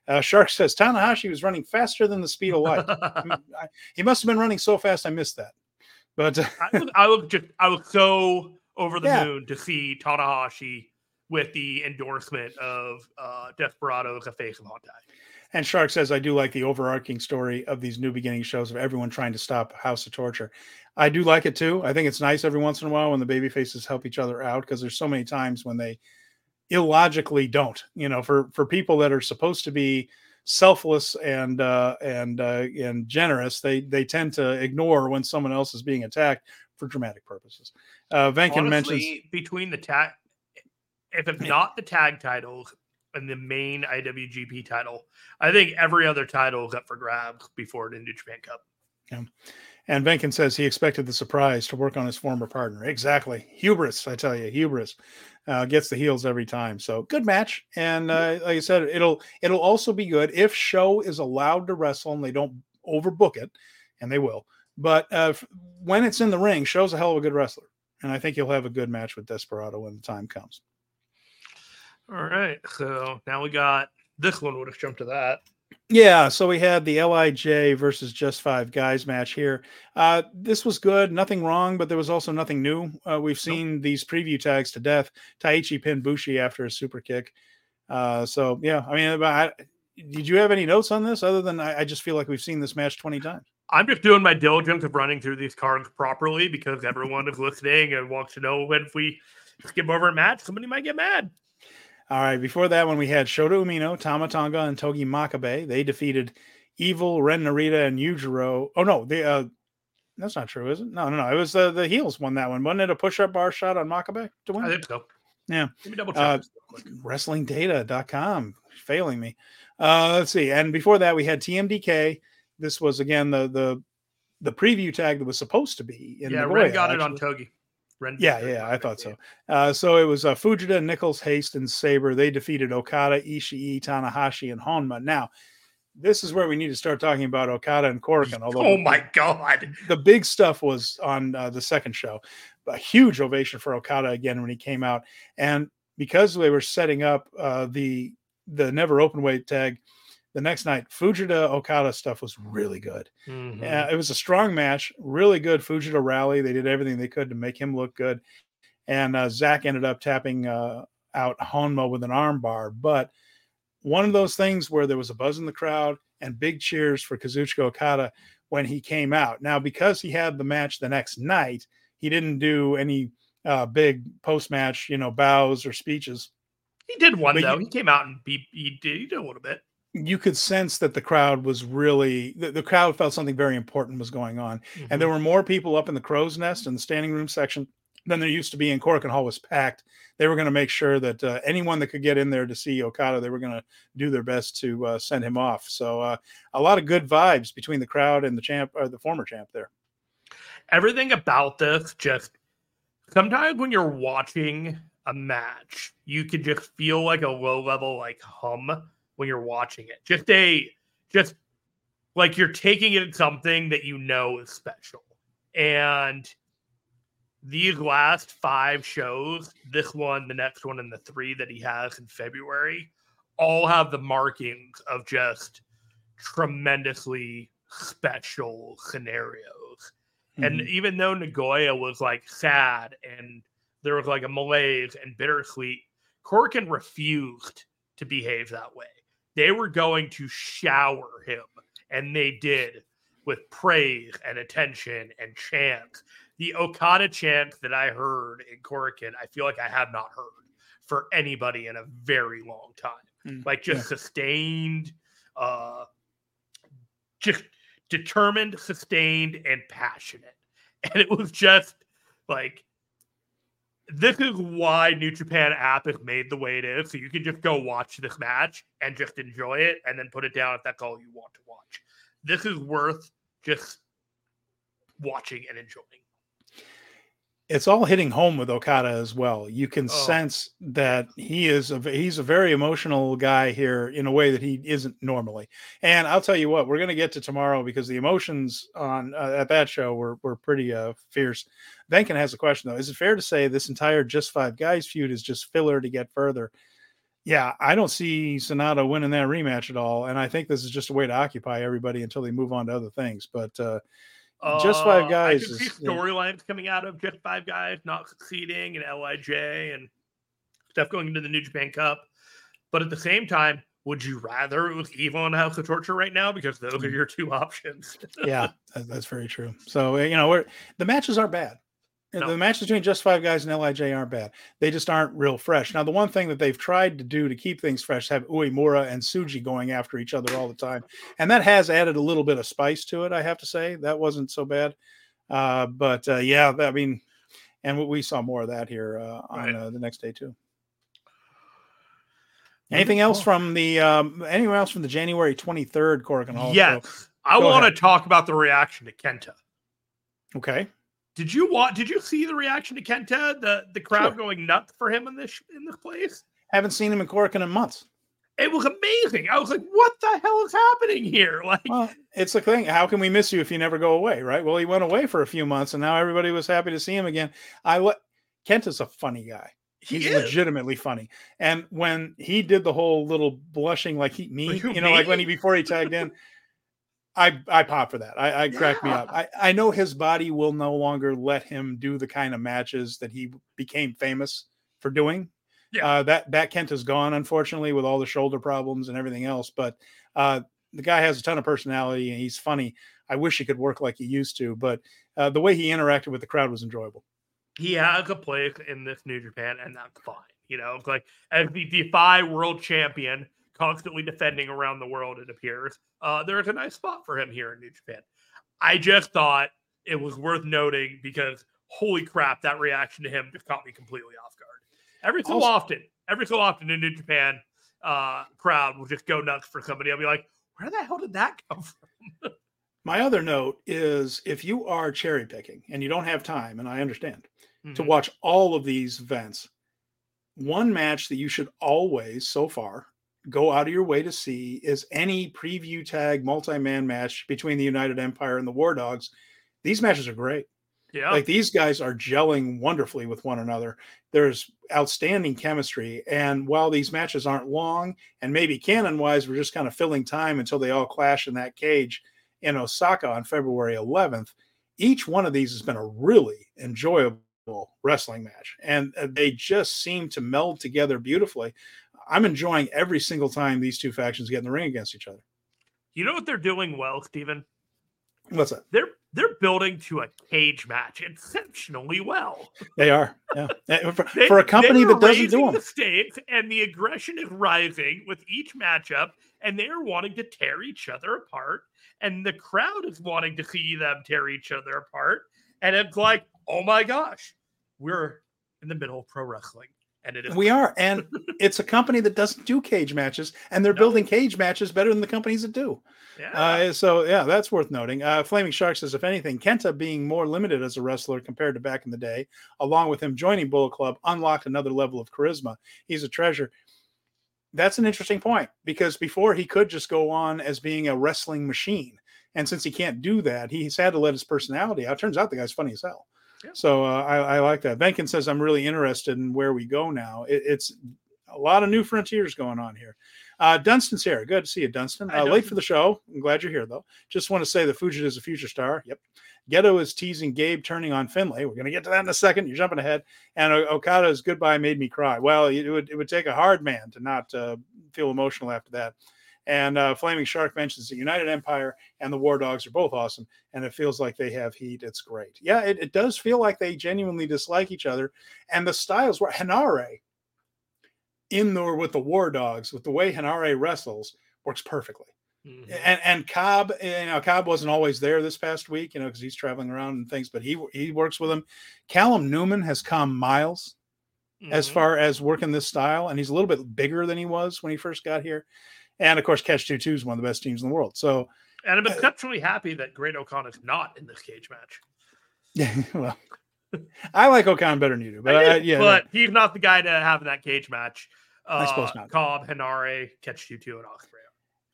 Uh, Shark says Tanahashi was running faster than the speed of light. I- he must have been running so fast I missed that. But uh, I was just I was so over the Yeah. moon to see Tanahashi with the endorsement of uh, Desperado as a face of Hontai. And Shark says, I do like the overarching story of these new beginning shows of everyone trying to stop House of Torture. I do like it too. I think it's nice every once in a while when the baby faces help each other out because there's so many times when they illogically don't. You know, for for people that are supposed to be selfless and uh and uh and generous, they they tend to ignore when someone else is being attacked for dramatic purposes. Uh Venkin mentions between the tag, if it's not the tag titles and the main IWGP title, I think every other title is up for grabs before the New Japan Cup. And Venkin says he expected the surprise to work on his former partner. Exactly. Hubris, I tell you, hubris uh, gets the heels every time. So good match. And uh, like I said, it'll it'll also be good if Sho is allowed to wrestle and they don't overbook it, and they will. But uh, f- when it's in the ring, Sho's a hell of a good wrestler. And I think he'll have a good match with Desperado when the time comes. All right, so now we got this one. Would have jumped to that. Yeah, so we had the Lij versus Just Five Guys match here. Uh, this was good, nothing wrong, but there was also nothing new. Uh, we've seen these preview tags to death. Taichi pinned Bushi after a super kick. Uh, so yeah, I mean, I, did you have any notes on this other than I, I just feel like we've seen this match twenty times? I'm just doing my diligence of running through these cards properly because everyone is listening and wants to know when if we skip over a match, somebody might get mad. All right. Before that one, we had Shota Umino, Tama Tonga, and Togi Makabe. They defeated Evil, Ren Narita, and Yujiro. Oh no, they uh that's not true, is it? No, no, no. It was the the heels won that one. Wasn't it a push-up bar shot on Makabe to win? I think so. Yeah. Let me double check. Uh, this real quick. wrestlingdata.com failing me. Uh let's see. And before that we had TMDK. This was again the the the preview tag that was supposed to be in yeah, Ren got it on. Togi. Ren Yeah, yeah, I thought so. Uh, so it was uh, Fujita, Nichols, Haste, and Sabre. They defeated Okada, Ishii, Tanahashi, and Honma. Now, this is where we need to start talking about Okada and Korakuen. Although Oh my god! the big stuff was on uh, the second show. A huge ovation for Okada again when he came out, and because they were setting up uh, the the never open weight tag the next night, Fujita Okada stuff was really good. Mhm. Yeah, it was a strong match, really good Fujita rally. They did everything they could to make him look good, and uh, Zack ended up tapping uh, out Honma with an armbar. But one of those things where there was a buzz in the crowd and big cheers for Kazuchika Okada when he came out. Now, because he had the match the next night, he didn't do any uh, big post match, you know, bows or speeches. He did one But though. you- he came out and he, he did he did a little bit. You could sense that the crowd was really the, the crowd felt something very important was going on. and there were more people up in the crow's nest in the standing room section than there used to be in Korakuen Hall was packed. They were going to make sure that uh, anyone that could get in there to see Okada, they were going to do their best to uh, send him off. So uh, a lot of good vibes between the crowd and the champ or the former champ there. everything about this just sometimes when you're watching a match, you can just feel like a low level like hum when you're watching it. Just a just like you're taking it something that you know is special. And these last five shows, this one, the next one, and the three that he has in February, all have the markings of just tremendously special scenarios. Mm-hmm. And even though Nagoya was like sad and there was like a malaise and bittersweet, Korakuen refused to behave that way. They were going to shower him, and they did with praise and attention and chant. The Okada chant that I heard in Korakuen, I feel like I have not heard for anybody in a very long time. Mm, like just yeah. sustained, uh, just determined, sustained, and passionate. And it was just like this is why New Japan app is made the way it is. So you can just go watch this match and just enjoy it and then put it down if that's all you want to watch. This is worth just watching and enjoying. It's all hitting home with Okada as well. You can oh. sense that he is a he's a very emotional guy here in a way that he isn't normally. And I'll tell you what, we're going to get to tomorrow because the emotions on uh, at that show were were pretty uh, fierce. Venkin has a question though. Is it fair to say this entire just five guys feud is just filler to get further? Yeah, I don't see Sanada winning that rematch at all, and I think this is just a way to occupy everybody until they move on to other things. But uh, just five guys. Uh, I can see storylines yeah. coming out of just five guys not succeeding and Lij and stuff going into the New Japan Cup. But at the same time, would you rather it was Evil and House of Torture right now? Because those are mm. your two options. yeah, that's very true. So you know, we're the matches are bad. No. The matches between just five guys and Lij aren't bad. They just aren't real fresh. Now, the one thing that they've tried to do to keep things fresh have Uemura and Tsuji going after each other all the time, and that has added a little bit of spice to it. I have to say that wasn't so bad. Uh, but uh, yeah, I mean, and we saw more of that here uh, on right. Uh, the next day too. Anything else from the um, anyone else from the January twenty third Korakuen Hall? Yes, I want to talk about the reaction to Kenta. Okay. Did you want? Did you see the reaction to Kenta? The the crowd sure. going nuts for him in this in this place. Haven't seen him in Korakuen in months. It was amazing. I was like, "What the hell is happening here?" Like, well, it's the thing. How can we miss you if you never go away, right? Well, he went away for a few months, and now everybody was happy to see him again. I what Kenta's a funny guy. He's he legitimately funny. And when he did the whole little blushing, like he me, you know, me? like when he before he tagged in, I I pop for that. I, I crack yeah. me up. I, I know his body will no longer let him do the kind of matches that he became famous for doing. Yeah. Uh, that that Kent is gone, unfortunately, with all the shoulder problems and everything else. But uh, the guy has a ton of personality and he's funny. I wish he could work like he used to, but uh, the way he interacted with the crowd was enjoyable. He has a place in this New Japan, and that's fine. You know, like as the Defy World Champion, constantly defending around the world, it appears, uh, there's a nice spot for him here in New Japan. I just thought it was worth noting because holy crap, that reaction to him just caught me completely off guard. Every so also, often, every so often in New Japan, uh, crowd will just go nuts for somebody. I'll be like, where the hell did that come from? My other note is if you are cherry picking and you don't have time, and I understand, mm-hmm. to watch all of these events, one match that you should always, so far, go out of your way to see is any preview tag multi-man match between the United Empire and the War Dogs. These matches are great. Yeah. Like these guys are gelling wonderfully with one another. There's outstanding chemistry. And while these matches aren't long and maybe canon wise, we're just kind of filling time until they all clash in that cage in Osaka on February 11th, each one of these has been a really enjoyable wrestling match. And uh, they just seem to meld together beautifully. I'm enjoying every single time these two factions get in the ring against each other. You know what they're doing well, Stephen? What's that? They're they're building to a cage match exceptionally well. They are, yeah. Eh, for, they, for a company that doesn't do them, the stakes and the aggression is rising with each matchup, and they are wanting to tear each other apart, and the crowd is wanting to see them tear each other apart, and it's like, oh my gosh, we're in the middle of pro wrestling and it is we are and it's a company that doesn't do cage matches and they're no. building cage matches better than the companies that do yeah. Uh, so yeah that's worth noting uh, flaming shark says if anything kenta being more limited as a wrestler compared to back in the day along with him joining bullet club unlocked another level of charisma he's a treasure that's an interesting point because before he could just go on as being a wrestling machine And since he can't do that, he's had to let his personality out. Turns out the guy's funny as hell. Yeah. So uh, I, I like that. Venkin says, I'm really interested in where we go now. It, it's a lot of new frontiers going on here. Uh, Dunston's here. Good to see you, Dunston. Uh, late for the show. I'm glad you're here, though. Just want to say the Fujit is a future star. Yep. Gedo is teasing Gabe turning on Finlay. We're going to get to that in a second. You're jumping ahead. And Okada's goodbye made me cry. Well, it would, it would take a hard man to not uh, feel emotional after that. And uh, Flaming Shark mentions the United Empire and the War Dogs are both awesome. And it feels like they have heat. It's great. Yeah, it, it does feel like they genuinely dislike each other. And the styles were Henare in there with the War Dogs, with the way Henare wrestles, works perfectly Mhm. and and Cobb, you know, Cobb wasn't always there this past week, you know, because he's traveling around and things, but he he works with him. Callum Newman has come miles as Mhm. far as working this style, and he's a little bit bigger than he was when he first got here. And of course, Catch Two Two is one of the best teams in the world. So, And I'm uh, exceptionally happy that Great O-Khan is not in this cage match. yeah, well, I like O-Khan better than you do, but I I, yeah, but he's not the guy to have in that cage match. Uh, I suppose not. Cobb, Henare, Catch Two Two, and Ospreay.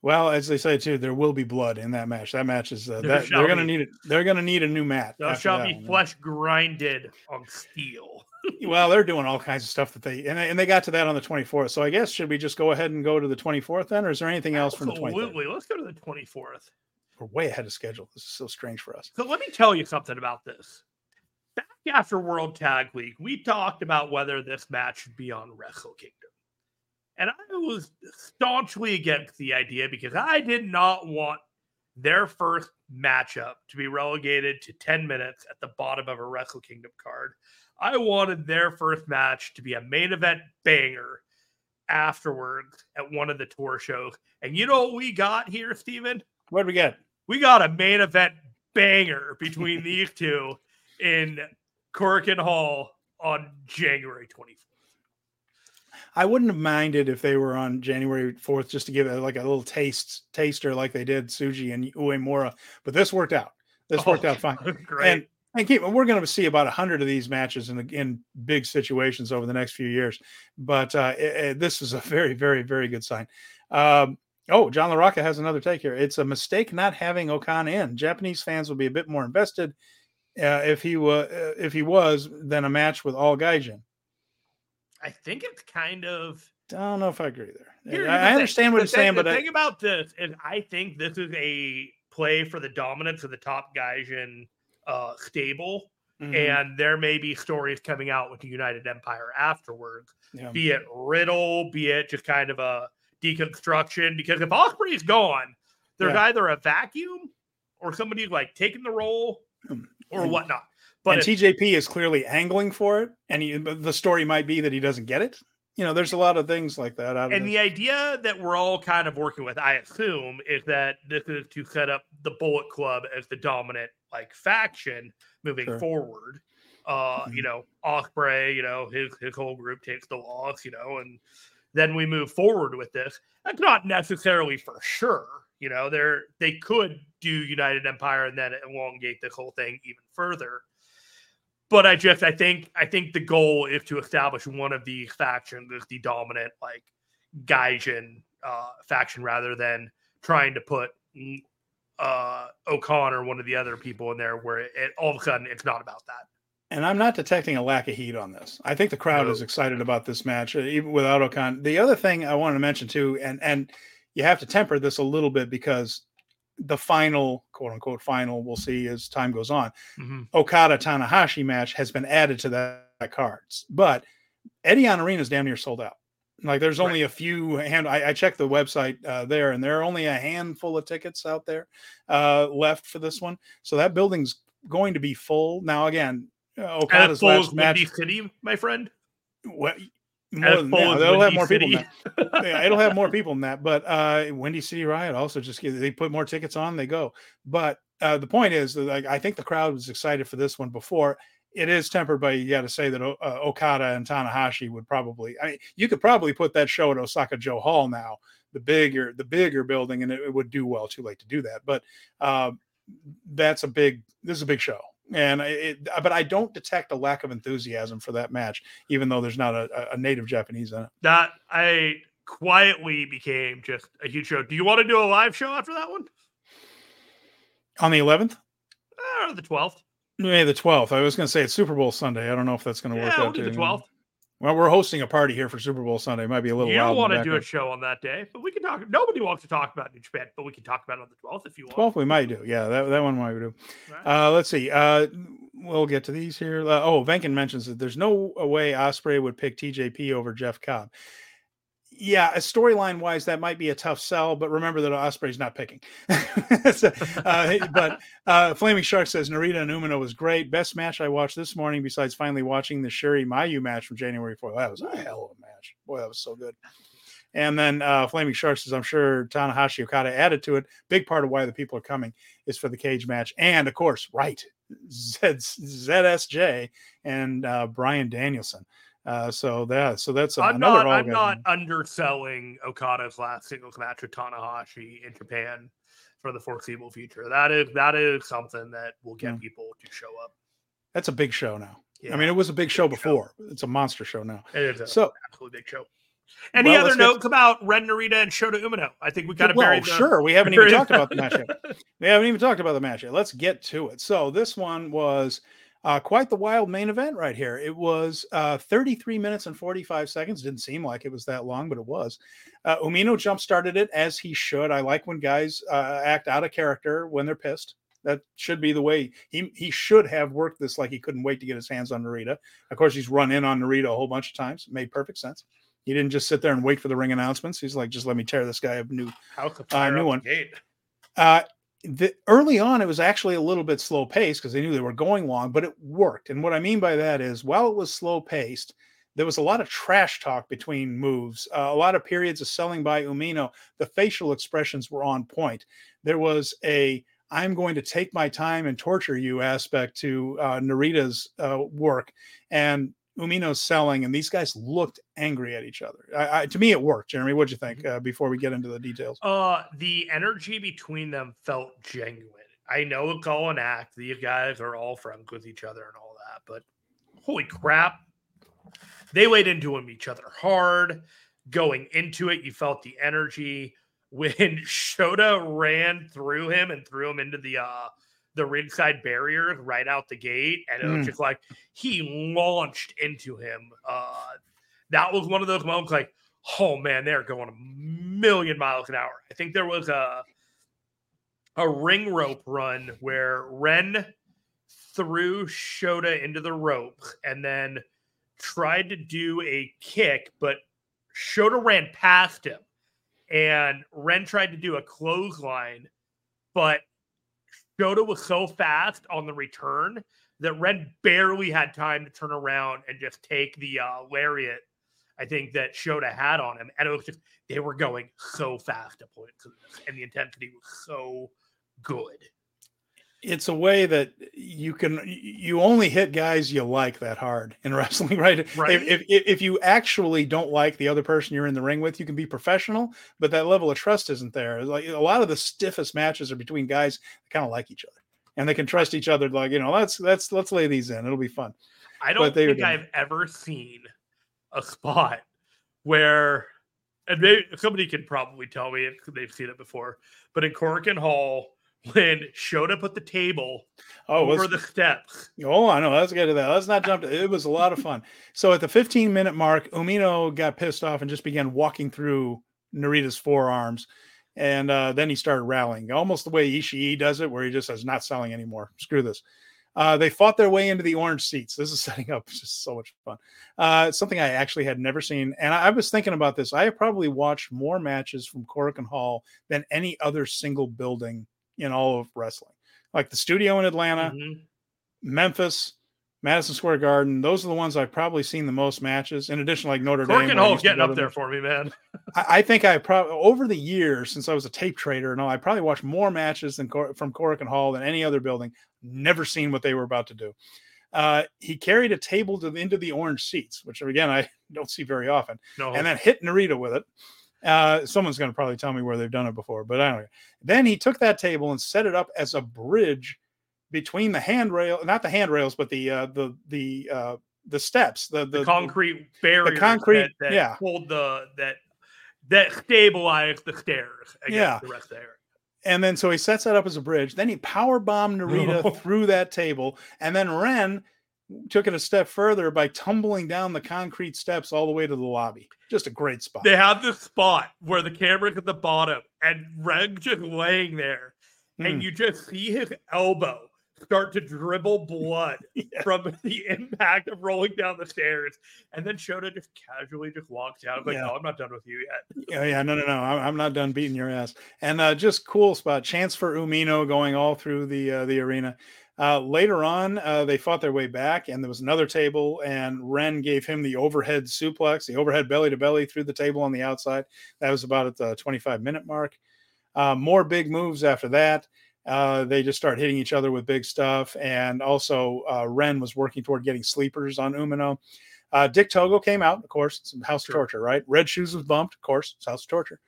Well, as they say too, there will be blood in that match. That match is uh, that, they're gonna need it. They're gonna need a new mat. There shall be one. flesh grinded on steel. well, they're doing all kinds of stuff that they and, they and they got to that on the 24th. So I guess should we just go ahead and go to the 24th then, or is there anything else from the 23rd? Absolutely. Let's go to the 24th. We're way ahead of schedule. This is so strange for us. So let me tell you something about this. Back after World Tag League, we talked about whether this match should be on Wrestle Kingdom. And I was staunchly against the idea because I did not want their first matchup to be relegated to 10 minutes at the bottom of a Wrestle Kingdom card. I wanted their first match to be a main event banger afterwards at one of the tour shows. And you know what we got here, Steven? What do we get? we got a main event banger between these two in Korakuen Hall on January 24th. I wouldn't have minded if they were on January 4th just to give it like a little taste taster like they did Tsuji and Uemura, but this worked out. This worked Oh, out fine. Great. And and keep we're going to see about a hundred of these matches in in big situations over the next few years. But uh, it- it- this is a very, very, very good sign. Um, oh, John LaRocca has another take here. It's a mistake not having O-Khan in. Japanese fans will be a bit more invested uh, if he was uh, if he was than a match with all Gaijin. I think it's kind of. I don't know if I agree there. Here- I, I understand what The he's thing- saying, but the I, thing about this is, I think this is a play for the dominance of the top Gaijin uh, stable, Mhm, and there may be stories coming out with the United Empire afterwards. yeah. be it Riddle, be it just kind of a deconstruction. Because if Ospreay's gone, there's Yeah. either a vacuum or somebody like taking the role Hmm. or whatnot. But and if- TJP is clearly angling for it, and he, the story might be that he doesn't get it. You know, there's a lot of things like that. And this. the idea that we're all kind of working with, I assume, is that this is to set up the Bullet Club as the dominant like faction moving Sure. forward. Uh, Mhm. you know, Ospreay, you know, his his whole group takes the loss, you know, and then we move forward with this. That's not necessarily for sure. You know, they're they could do United Empire and then elongate this whole thing even further. But I just I think I think the goal is to establish one of these factions as the dominant like Gaijin uh, faction rather than trying to put mm, uh, O-Khan or one of the other people in there where it, it- all of a sudden it's not about that. and I'm not detecting a lack of heat on this. I think the crowd is excited about this match, uh, even without O-Khan. The other thing I wanted to mention too, and and you have to temper this a little bit because the final quote unquote final we'll see as time goes on. Okada Tanahashi match has been added to that, that cards, but Edion Arena is damn near sold out. Like there's only a few hand. I, I checked the website uh, there, and there are only a handful of tickets out there uh, left for this one. So that building's going to be full. Now again, uh, Okada's as last as match. City, my friend. And more than full that. as They'll have Windy more people. Than that. yeah, it'll have more people than that. But uh, Windy City Riot also just they put more tickets on, they go. But uh, the point is like I think the crowd was excited for this one before. It is tempered by you got to say that uh, Okada and Tanahashi would probably. I mean, you could probably put that show at Osaka-jo Hall now, the bigger the bigger building, and it, it would do well. Too late to do that, but uh, that's a big. This is a big show. And I- it, but I don't detect a lack of enthusiasm for that match, even though there's not a, a native Japanese in it. That I quietly became just a huge show. Do you want to do a live show after that one? On the 11th? Uh, or the 12th. May the 12th. I was going to say it's Super Bowl Sunday. I don't know if that's going to work Yeah, out. we'll do the too. 12th. Well, we're hosting a party here for Super Bowl Sunday. It might be a little You don't want to do a show on that day, but we can talk. Nobody wants to talk about New Japan, but we can talk about it on the 12th if you want. 12th we might do. Yeah, that, that one might do. Right? Uh, let's see. Uh, we'll get to these here. Uh, oh, Venkin mentions that there's no way Ospreay would pick TJP over Jeff Cobb. Yeah, storyline wise, that might be a tough sell, but remember that Ospreay's not picking. So, uh, but uh, Flaming Shark says Narita and Umino was great. Best match I watched this morning, besides finally watching the Sherry Mayu match from January 4th. That was a hell of a match. Boy, that was so good. And then uh, Flaming Shark says, I'm sure Tanahashi Okada added to it. Big part of why the people are coming is for the cage match. And of course, right, Z- ZSJ and uh, Bryan Danielson. Uh, so that so that's I'm another not. I'm not underselling Okada's last singles match with Tanahashi in Japan for the foreseeable future. That is that is something that will get people to show up. That's a big show now. Yeah, I mean, it was a big show Big show. before. It's a monster show now. it is a So absolutely big show. Any Well, other notes about Ren Narita and Shota Umino? I think we kind of well, buried sure. We haven't even talked about the match yet. We haven't even talked about the match yet. Let's get to it. So this one was uh, quite the wild main event right here. It was uh, 33 minutes and 45 seconds. Didn't seem like it was that long, but it was. Uh, Umino jump started it as he should. I like when guys uh, act out of character when they're pissed. That should be the way he he should have worked this like he couldn't wait to get his hands on Narita. Of course, he's run in on Narita a whole bunch of times. It made perfect sense. He didn't just sit there and wait for the ring announcements. He's like, just let me tear this guy a new of Uh, new one. Uh, the, early on, it was actually a little bit slow paced because they knew they were going long, but it worked. And what I mean by that is, while it was slow paced, there was a lot of trash talk between moves, uh, a lot of periods of selling by Umino. The facial expressions were on point. There was a I'm going to take my time and torture you aspect to uh, Narita's uh, work. And Umino's selling, and these guys looked angry at each other. I, I, to me, it worked. Jeremy, what'd you think uh, before we get into the details? Uh, the energy between them felt genuine. I know it's all an act. These guys are all friends with each other and all that, but holy crap, they laid into him each other hard. Going into it, you felt the energy when Shota ran through him and threw him into the uh the ringside barrier right out the gate, and it was Mm. just like he launched into him. Uh, that was one of those moments like oh man, they're going a million miles an hour. I think there was a a ring rope run where Ren threw Shota into the rope and then tried to do a kick, but Shota ran past him. And Ren tried to do a clothesline, but Shota was so fast on the return that Ren barely had time to turn around and just take the uh, lariat I think that Shota had on him, and it was just they were going so fast at points, and the intensity was so good. It's a way that you can you only hit guys you like that hard in wrestling right, Right. If, if, if you actually don't like the other person you're in the ring with you can be professional but that level of trust isn't there. Like a lot of the stiffest matches are between guys that kind of like each other and they can trust each other like you know let's let's let's lay these in it'll be fun. I don't think I've ever seen a spot where, and maybe somebody can probably tell me if they've seen it before, but in Korakuen Hall, when Shota put the table oh over the steps, Oh, I know. Let's get to that. Let's not jump to it. was a lot of fun. So at the 15 minute mark, Umino got pissed off and just began walking through Narita's forearms. And uh, then he started rallying, almost the way Ishii does it, where he just says, not selling anymore. Screw this. Uh, they fought their way into the orange seats. This is setting up just so much fun. Uh, something I actually had never seen. And I, I was thinking about this. I have probably watched more matches from Korakuen Hall than any other single building in all of wrestling. Like the studio in Atlanta, Mhm. Memphis, Madison Square Garden. Those are the ones I've probably seen the most matches. In addition, like Notre Dame. Corkin where Hall's getting up there for me, man. I, I think I probably over the years since I was a tape trader and all, I probably watched more matches than Cor- from Korakuen Hall than any other building. Never seen what they were about to do. Uh, he carried a table to into the orange seats, which again I don't see very often No, and then hit Narita with it. Uh, someone's going to probably tell me where they've done it before, but I don't know. Then he took that table and set it up as a bridge between the handrail, not the handrails, but the uh, the the uh, the steps, the the, the concrete barrier, the concrete- that, that yeah. hold the that that stabilized the stairs Yeah. the rest of the area. and then so he sets that up as a bridge. Then he power bombed Narita through that table, and then Ren took it a step further by tumbling down the concrete steps all the way to the lobby. Just a great spot. They have this spot where the camera's at the bottom and Reg just laying there, Mm. and you just see his elbow start to dribble blood Yeah. from the impact of rolling down the stairs. And then Shota just casually just walks out. Like, Yeah. no, I'm not done with you yet. Yeah, yeah, no, no, no. I'm, I'm not done beating your ass. And uh, just cool spot. Chance for Umino going all through the uh, the arena. Uh, later on, uh, they fought their way back, and there was another table, and Ren gave him the overhead suplex, the overhead belly to belly through the table on the outside. That was about at the 25 minute mark. Uh, more big moves after that. Uh, they just start hitting each other with big stuff, and also uh, Ren was working toward getting sleepers on Umino. Uh, Dick Togo came out, of course, it's House Sure. Torture, right? Red Shoes was bumped, of course, it's House of Torture.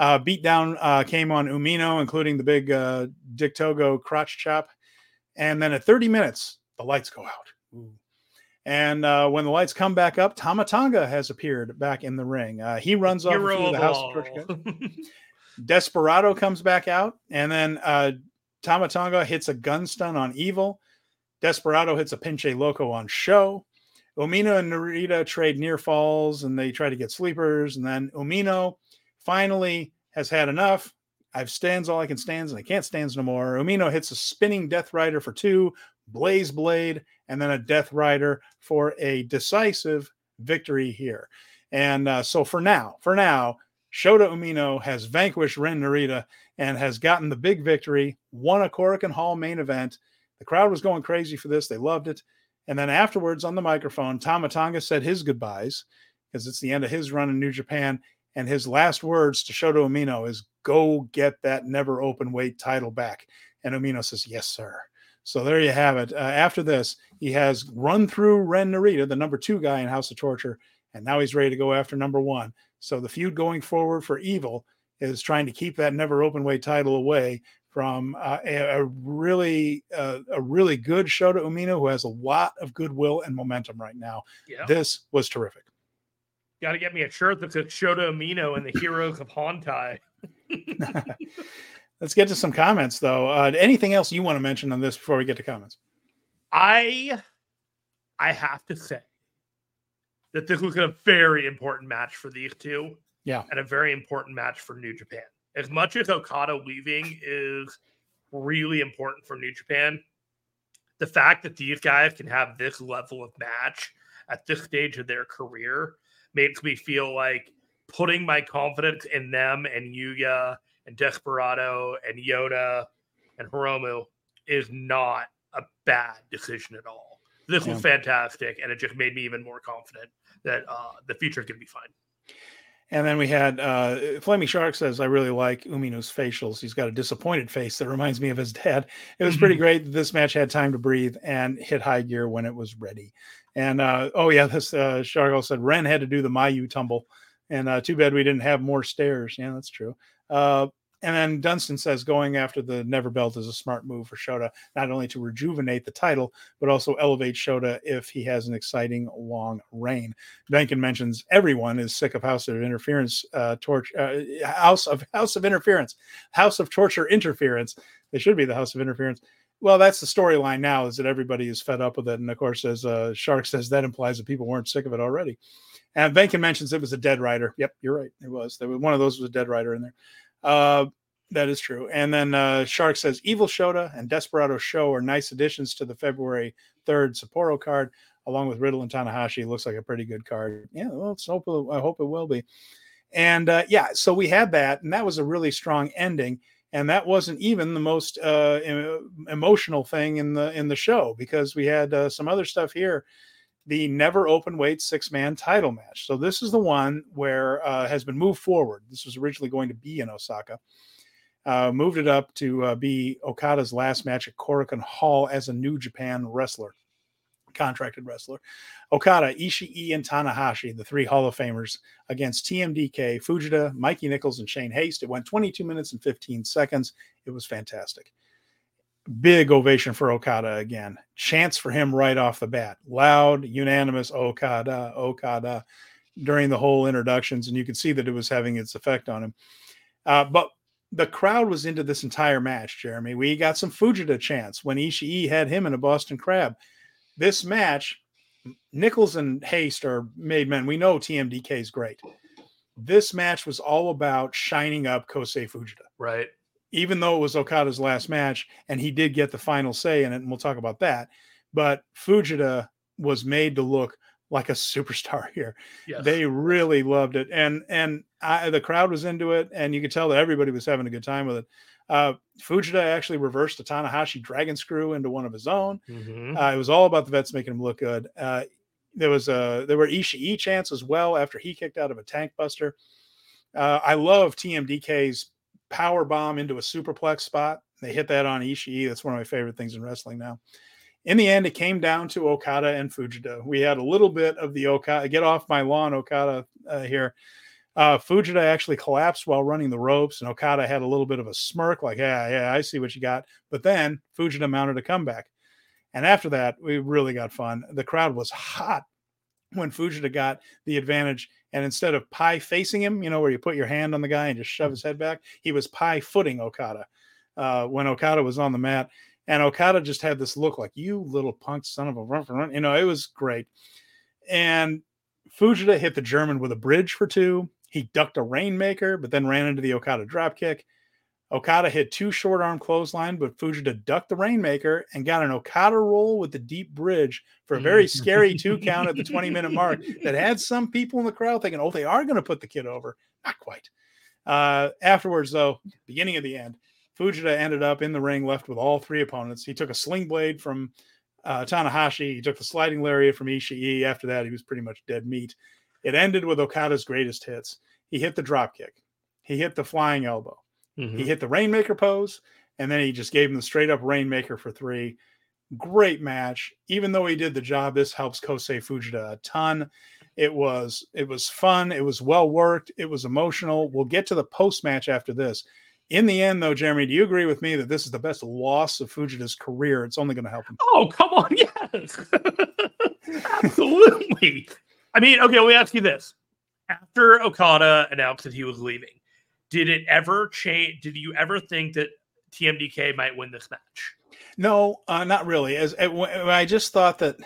Uh, beatdown uh, came on Umino, including the big uh, Dick Togo crotch chop. And then at 30 minutes, the lights go out. And uh, when the lights come back up, Tama Tonga has appeared back in the ring. Uh, he runs off a Hero few of the House of Desperado comes back out, and then uh, Tama Tonga hits a gun stun on Evil. Desperado hits a pinche loco on Sho. Umino and Narita trade near falls, and they try to get sleepers. And then Umino finally has had enough. I've stands all I can stands, and I can't stands no more. Umino hits a spinning Death Rider for two, Blaze Blade, and then a Death Rider for a decisive victory here. And uh, so for now, for now, Shota Umino has vanquished Ren Narita and has gotten the big victory, won a Korakuen Hall main event. The crowd was going crazy for this. They loved it. And then afterwards on the microphone, Tama Tonga said his goodbyes because it's the end of his run in New Japan. And his last words to Shota Umino is go get that never open weight title back. And Umino says, yes, sir. So there you have it. Uh, after this, he has run through Ren Narita, the number two guy in House of Torture, and now he's ready to go after number one. So the feud going forward for Evil is trying to keep that never open weight title away from uh, a, a really uh, a really good Shota Umino who has a lot of goodwill and momentum right now. yeah. This was terrific. Got to get me a shirt that says Shota Umino and the Heroes of Hontai. Let's get to some comments though. Uh, anything else you want to mention on this before we get to comments? I I have to say that this was a very important match for these two. Yeah. And a very important match for New Japan. As much as Okada leaving is really important for New Japan, the fact that these guys can have this level of match at this stage of their career makes me feel like putting my confidence in them and Yuya and Desperado and Yota and Hiromu is not a bad decision at all. This was fantastic, and it just made me even more confident that uh, the future is going to be fine. And then we had uh, Flaming Shark says, I really like Umino's facials. He's got a disappointed face that reminds me of his dad. It was pretty great. This match had time to breathe and hit high gear when it was ready. And uh, oh, yeah, this uh, said Ren had to do the Mayu tumble. And uh, too bad we didn't have more stairs. Yeah, that's true. Uh, and then Dunstan says going after the Never Belt is a smart move for Shota, not only to rejuvenate the title, but also elevate Shota if he has an exciting long reign. Venkin mentions everyone is sick of House of Interference, uh, torch, uh, House of House of Interference, House of Torture Interference. They should be the House of Interference. Well, that's the storyline now is that everybody is fed up with it, and of course, as uh, Shark says, that implies that people weren't sick of it already. And Venkin mentions it was a dead rider. Yep, you're right. It was. There was one of those was a dead rider in there. Uh, that is true. And then uh, Shark says Evil Shota and Desperado Sho are nice additions to the February 3rd Sapporo card, along with Riddle and Tanahashi. Looks like a pretty good card. Yeah, well, let's I hope it will be. And uh, yeah, so we had that, and that was a really strong ending. And that wasn't even the most uh, em- emotional thing in the in the show because we had uh, some other stuff here the never open weight six man title match. So this is the one where uh, has been moved forward. This was originally going to be in Osaka. Uh, moved it up to uh, be Okada's last match at Korakuen Hall as a New Japan wrestler, contracted wrestler. Okada, Ishii, and Tanahashi, the three Hall of Famers, against TMDK, Fujita, Mikey Nichols, and Shane Haste. It went 22 minutes and 15 seconds. It was fantastic big ovation for Okada again. Chance for him right off the bat. Loud, unanimous Okada, Okada during the whole introductions. And you could see that it was having its effect on him. Uh, but the crowd was into this entire match, Jeremy. We got some Fujita chants when Ishii had him in a Boston Crab. This match, Nicholls and Haste are made men. We know TMDK is great. This match was all about shining up Kosei Fujita. Right. Even though it was Okada's last match and he did get the final say in it, and we'll talk about that. But Fujita was made to look like a superstar here. Yes. They really loved it, and and I, the crowd was into it, and you could tell that everybody was having a good time with it. Uh, Fujita actually reversed a Tanahashi dragon screw into one of his own. Mm-hmm. Uh, it was all about the vets making him look good. Uh, there was a there were Ishii chants as well after he kicked out of a tank buster. Uh, I love TMDK's power bomb into a superplex spot. They hit that on Ishii. That's one of my favorite things in wrestling now. In the end, it came down to Okada and Fujita. We had a little bit of the Okada get off my lawn, Okada uh, here. Uh, Fujita actually collapsed while running the ropes, and Okada had a little bit of a smirk, like, "Yeah, yeah, I see what you got." But then Fujita mounted a comeback. And after that, we really got fun. The crowd was hot when Fujita got the advantage. And instead of pie facing him, you know, where you put your hand on the guy and just shove his head back, he was pie footing Okada uh, when Okada was on the mat. And Okada just had this look like, you little punk son of a run run. You know, it was great. And Fujita hit the German with a bridge for two. He ducked a rainmaker, but then ran into the Okada dropkick. Okada hit two short arm clothesline, but Fujita ducked the Rainmaker and got an Okada roll with the deep bridge for a very scary two count at the 20 minute mark that had some people in the crowd thinking, oh, they are going to put the kid over. Not quite. Uh, afterwards, though, beginning of the end, Fujita ended up in the ring left with all three opponents. He took a sling blade from uh, Tanahashi, he took the sliding lariat from Ishii. After that, he was pretty much dead meat. It ended with Okada's greatest hits. He hit the drop kick, he hit the flying elbow. Mm-hmm. He hit the Rainmaker pose, and then he just gave him the straight up Rainmaker for three. Great match. Even though he did the job, this helps Kosei Fujita a ton. It was it was fun. It was well worked. It was emotional. We'll get to the post match after this. In the end, though, Jeremy, do you agree with me that this is the best loss of Fujita's career? It's only going to help him. Oh, come on, yes, absolutely. I mean, okay, let me ask you this: After Okada announced that he was leaving, did it ever change? Did you ever think that TMDK might win this match? No, uh, not really. As I just thought that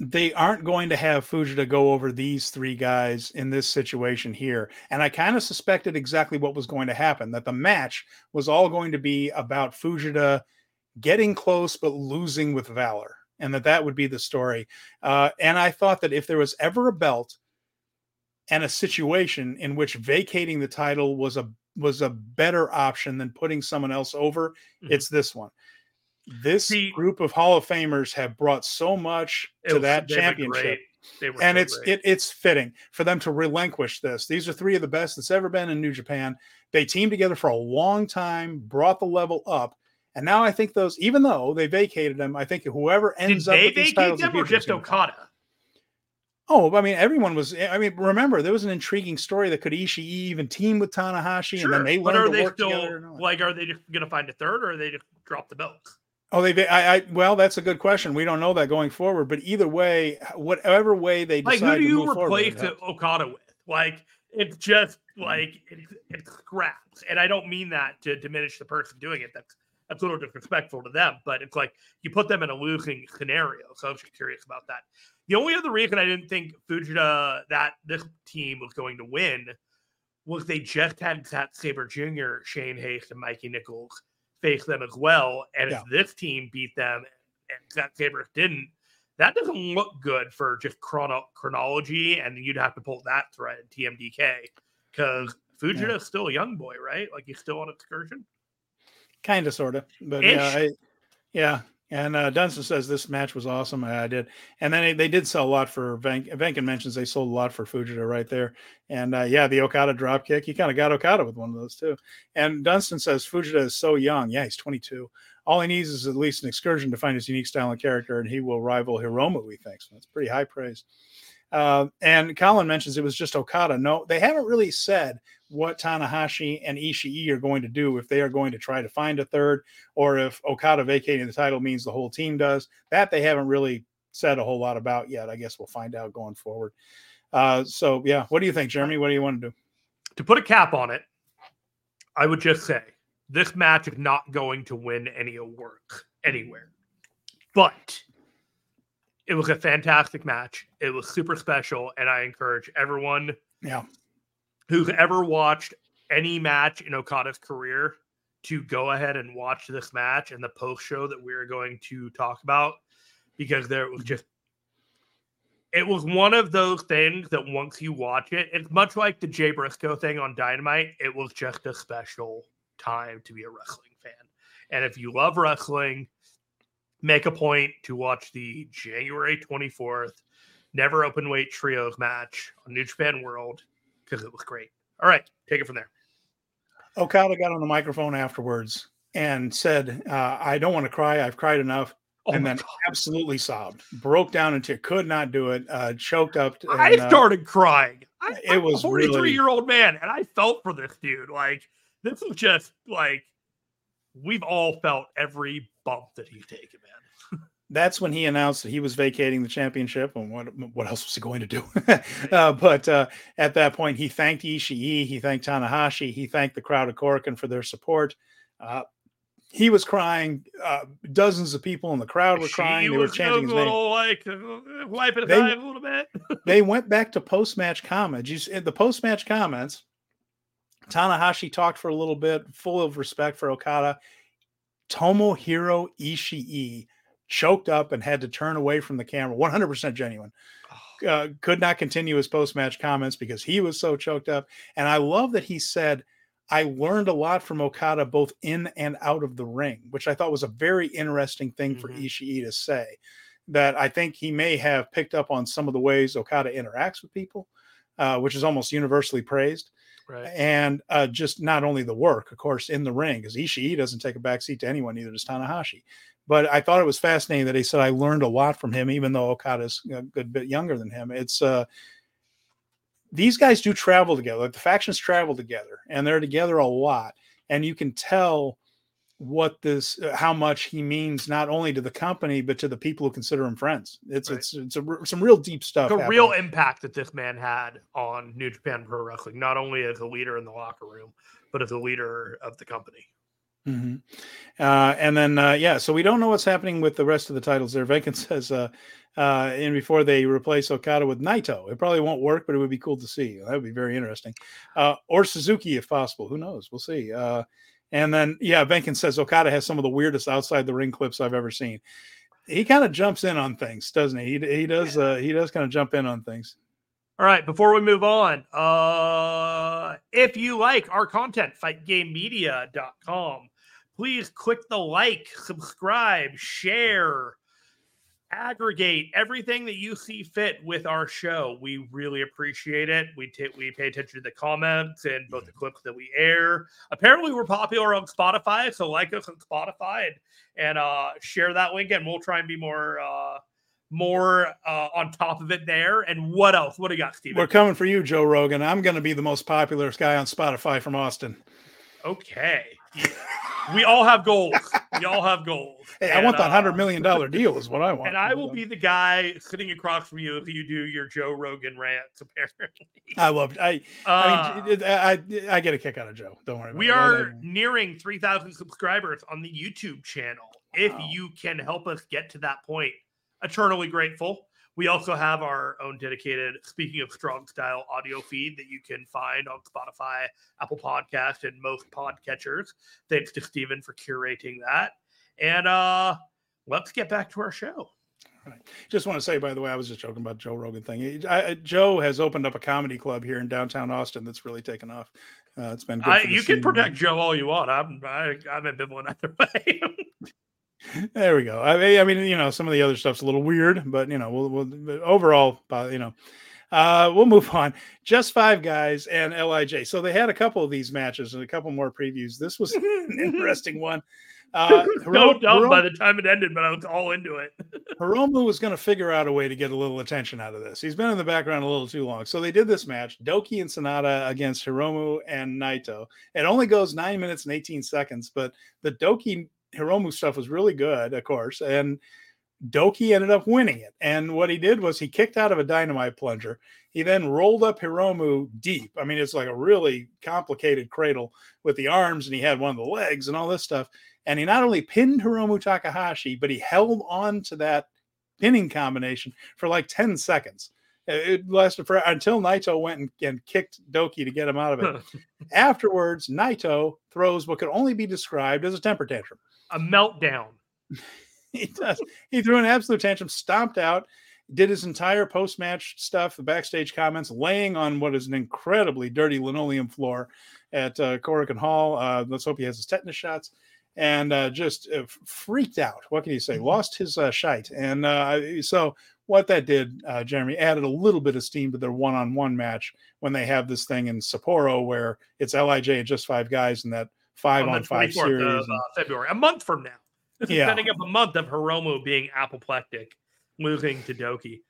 they aren't going to have Fujita go over these three guys in this situation here. And I kind of suspected exactly what was going to happen that the match was all going to be about Fujita getting close but losing with valor, and that that would be the story. Uh, and I thought that if there was ever a belt and a situation in which vacating the title was a was a better option than putting someone else over, mm-hmm. it's this one. This See, group of Hall of Famers have brought so much to was, that championship. and so it's it, it's fitting for them to relinquish this. These are three of the best that's ever been in New Japan. They teamed together for a long time, brought the level up, and now I think those, even though they vacated them, I think whoever ends Did up they with these titles, them or just Okada. Oh, I mean, everyone was. I mean, remember there was an intriguing story that could Ishii even team with Tanahashi, sure. and then they learned but are to they work still, together. Like, are they just going to find a third, or are they just drop the belt? Oh, they. I, I. Well, that's a good question. We don't know that going forward, but either way, whatever way they decide like, who do you replace forward, Okada with? Like, it's just hmm. like it, it's scraps, and I don't mean that to diminish the person doing it. That's that's a little disrespectful to them, but it's like you put them in a losing scenario. So I was just curious about that. The only other reason I didn't think Fujita that this team was going to win was they just had Zack Sabre Jr., Shane Haste, and Mikey Nicholls face them as well. And yeah. if this team beat them and Zack Sabre didn't, that doesn't look good for just chrono- chronology. And you'd have to pull that thread in TMDK because Fujita yeah. is still a young boy, right? Like he's still on excursion. Kind of, sort of, but Ish. yeah, I, yeah. And uh, Dunstan says this match was awesome. I, I did, and then they, they, did sell a lot for Venk. Venkin mentions they sold a lot for Fujita right there, and uh, yeah, the Okada drop kick. He kind of got Okada with one of those too. And Dunstan says Fujita is so young. Yeah, he's 22. All he needs is at least an excursion to find his unique style and character, and he will rival Hiromu. We think so. That's pretty high praise. Uh, and Colin mentions it was just Okada. No, they haven't really said what Tanahashi and Ishii are going to do if they are going to try to find a third, or if Okada vacating the title means the whole team does. That they haven't really said a whole lot about yet. I guess we'll find out going forward. Uh, so yeah, what do you think, Jeremy? What do you want to do? To put a cap on it, I would just say this match is not going to win any award anywhere, but it was a fantastic match. It was super special, and I encourage everyone, yeah, who's ever watched any match in Okada's career to go ahead and watch this match and the post show that we're going to talk about because there was just it was one of those things that once you watch it, it's much like the Jay Briscoe thing on Dynamite. It was just a special time to be a wrestling fan. And if you love wrestling, make a point to watch the January 24th Never Open Weight Trios match on New Japan World because it was great. All right, take it from there. Okada got on the microphone afterwards and said, uh, I don't want to cry. I've cried enough. Oh and then God. absolutely sobbed, broke down into could not do it, uh, choked up. And, I uh, started uh, crying. I, it I'm was a 43 really... year old man, and I felt for this dude. Like, this is just like we've all felt every bump that he's taken, man. That's when he announced that he was vacating the championship, and what what else was he going to do? uh, but uh, at that point, he thanked Ishii, he thanked Tanahashi, he thanked the crowd of Korakuen for their support. Uh, he was crying. Uh, dozens of people in the crowd were crying. She they were chanting his name. Like uh, wiping they, a little bit. they went back to post match comments. You, the post match comments, Tanahashi talked for a little bit, full of respect for Okada. Tomohiro Ishii choked up and had to turn away from the camera. 100% genuine. Oh. Uh, could not continue his post match comments because he was so choked up. And I love that he said I learned a lot from Okada both in and out of the ring, which I thought was a very interesting thing mm-hmm. for Ishii to say. That I think he may have picked up on some of the ways Okada interacts with people, uh, which is almost universally praised. Right. And uh, just not only the work, of course, in the ring, because Ishii doesn't take a backseat to anyone, neither does Tanahashi. But I thought it was fascinating that he said I learned a lot from him, even though Okada's a good bit younger than him. It's uh, these guys do travel together. Like the factions travel together, and they're together a lot. And you can tell what this, uh, how much he means not only to the company but to the people who consider him friends. It's right. it's it's a, some real deep stuff. A real impact that this man had on New Japan Pro Wrestling, not only as a leader in the locker room, but as a leader of the company. Mm-hmm. Uh, and then, uh, yeah, so we don't know what's happening with the rest of the titles there. Venkin says, uh, uh, and before they replace Okada with Naito. It probably won't work, but it would be cool to see. That would be very interesting. Uh, or Suzuki, if possible. Who knows? We'll see. Uh, and then, yeah, Venkin says Okada has some of the weirdest outside the ring clips I've ever seen. He kind of jumps in on things, doesn't he? He, he does. Uh, he does kind of jump in on things. All right, before we move on, uh, if you like our content, fightgamemedia.com, please click the like, subscribe, share, aggregate everything that you see fit with our show. We really appreciate it. We t- we pay attention to the comments and both the clips that we air. Apparently, we're popular on Spotify, so like us on Spotify and, and uh, share that link, and we'll try and be more uh, more uh, on top of it there. And what else? What do you got, Steve? We're coming for you, Joe Rogan. I'm going to be the most popular guy on Spotify from Austin. Okay. We all have goals. We all have goals. Hey, and, I want that hundred uh, million dollar deal. Is what I want. And I will be the guy sitting across from you if you do your Joe Rogan rants. Apparently, I love. I. Uh, I mean, I, I get a kick out of Joe. Don't worry. we it. are nearing three thousand subscribers on the YouTube channel. Wow. If you can help us get to that point, eternally grateful. We also have our own dedicated, speaking of strong style audio feed that you can find on Spotify, Apple Podcast, and most podcatchers. Thanks to Steven for curating that. And uh let's get back to our show. Right. Just want to say, by the way, I was just joking about Joe Rogan thing. I, Joe has opened up a comedy club here in downtown Austin that's really taken off. Uh, it's been I, you can protect Joe all you want. I'm I, I'm ambivalent either way. There we go. I, I, mean, you know, some of the other stuff's a little weird, but you know, we'll, we'll overall, uh, you know, uh, we'll move on. Just five guys and Lij. So they had a couple of these matches and a couple more previews. This was an interesting one. Uh, no dumb by the time it ended, but I was all into it. Hiromu was going to figure out a way to get a little attention out of this. He's been in the background a little too long. So they did this match, DOUKI and Sanada against Hiromu and Naito. It only goes nine minutes and 18 seconds, but the DOUKI Hiromu stuff was really good, of course. And DOUKI ended up winning it. And what he did was he kicked out of a dynamite plunger. He then rolled up Hiromu deep. I mean, it's like a really complicated cradle with the arms, and he had one of the legs and all this stuff. And he not only pinned Hiromu Takahashi, but he held on to that pinning combination for like 10 seconds. It lasted for until Naito went and, and kicked DOUKI to get him out of it. Afterwards, Naito throws what could only be described as a temper tantrum. A meltdown. he does. He threw an absolute tantrum, stomped out, did his entire post match stuff, the backstage comments, laying on what is an incredibly dirty linoleum floor at uh, Korakuen Hall. Uh, let's hope he has his tetanus shots. And uh, just uh, freaked out. What can you say? Mm-hmm. Lost his uh, shite. And uh, so, what that did, uh, Jeremy, added a little bit of steam to their one on one match when they have this thing in Sapporo where it's LIJ and just five guys in that five on, on five series. Of, uh, February, a month from now. This yeah. is setting up a month of Hiromu being apoplectic, losing to DOUKI.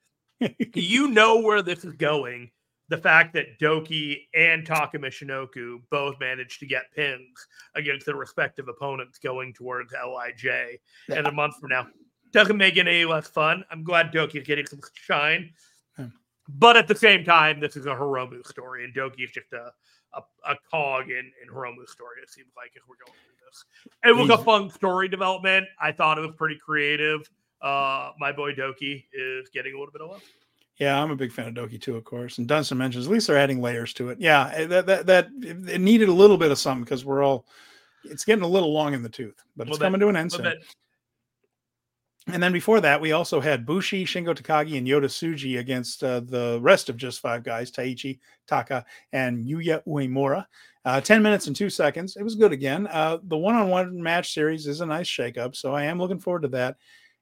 you know where this is going. The fact that DOUKI and Taka Michinoku both managed to get pins against their respective opponents going towards LIJ yeah. and a month from now doesn't make it any less fun. I'm glad DOUKI is getting some shine. Hmm. But at the same time, this is a Hiromu story, and DOUKI is just a, a, a cog in, in Hiromu's story, it seems like, if we're going through this. It was a fun story development. I thought it was pretty creative. Uh, my boy DOUKI is getting a little bit of love. Yeah, I'm a big fan of DOUKI too, of course. And Dunstan mentions at least they're adding layers to it. Yeah, eh, that that that it needed a little bit of something because we're all it's getting a little long in the tooth, but it's coming to an end soon. And then before that, we also had Bushi, Shingo Takagi, and Yota Tsuji against uh, the rest of just five guys Taichi, Taka, and Yuya Uemura. Uh, 10 minutes and two seconds. It was good again. Uh, the one on one match series is a nice shakeup. So I am looking forward to that.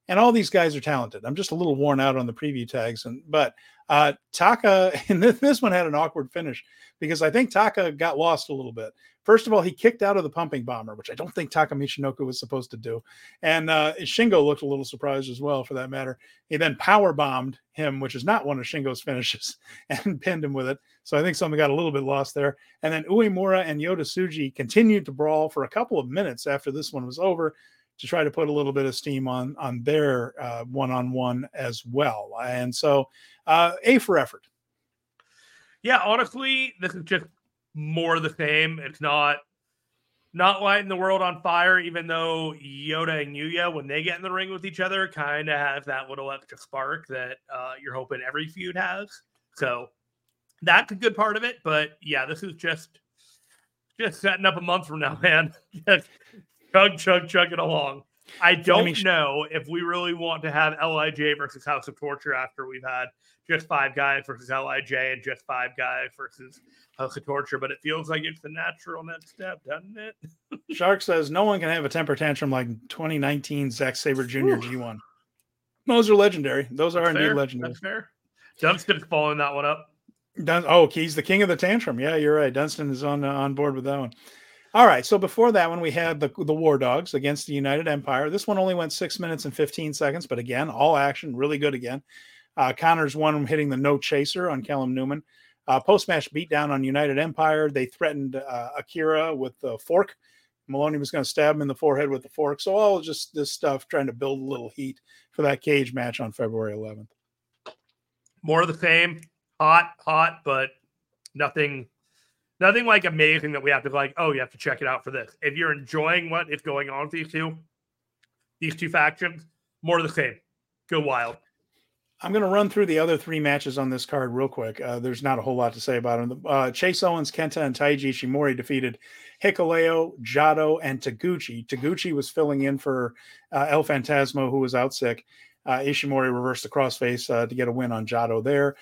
And all these guys are talented. I'm just a little worn out on the preview tags. and But uh, Taka, and this, this one had an awkward finish because I think Taka got lost a little bit. First of all, he kicked out of the pumping bomber, which I don't think Taka Michinoku was supposed to do. And uh, Shingo looked a little surprised as well, for that matter. He then power bombed him, which is not one of Shingo's finishes, and pinned him with it. So I think something got a little bit lost there. And then Uemura and Yota Tsuji continued to brawl for a couple of minutes after this one was over to try to put a little bit of steam on on their one on one as well. And so, uh, A for effort. Yeah, honestly, this is just more the same. It's not not lighting the world on fire, even though Yota and Yuya, when they get in the ring with each other, kind of have that little extra spark that uh, you're hoping every feud has. So that's a good part of it. But yeah, this is just just setting up a month from now, man. just chug, chug, chug it along. I don't know if we really want to have Lij versus House of Torture after we've had just five guys versus Lij and just five guys versus House of Torture, but it feels like it's the natural next step, doesn't it? Shark says no one can have a temper tantrum like 2019 Zack Sabre Jr. G1. Those are legendary. Those are That's indeed fair. legendary. That's fair. Dunstan's following that one up. Dun- oh, he's the king of the tantrum. Yeah, you're right. Dunstan is on uh, on board with that one. All right. So before that one, we had the the War Dogs against the United Empire. This one only went six minutes and 15 seconds, but again, all action, really good again. Uh, Connors won hitting the no chaser on Callum Newman. Uh, Post match beatdown on United Empire. They threatened uh, Akira with the fork. Moloney was going to stab him in the forehead with the fork. So all just this stuff trying to build a little heat for that cage match on February 11th. More of the same, hot, hot, but nothing nothing like amazing that we have to like, oh, you have to check it out for this. If you're enjoying what is going on with these two, these two factions, more of the same. Go wild. I'm going to run through the other three matches on this card real quick. Uh, there's not a whole lot to say about them. Uh, Chase Owens, Kenta, and Taiji Ishimori defeated Hikuleo, Jado, and Taguchi. Taguchi was filling in for uh, El Phantasmo, who was out sick. Uh, Ishimori reversed the crossface uh, to get a win on Jado there.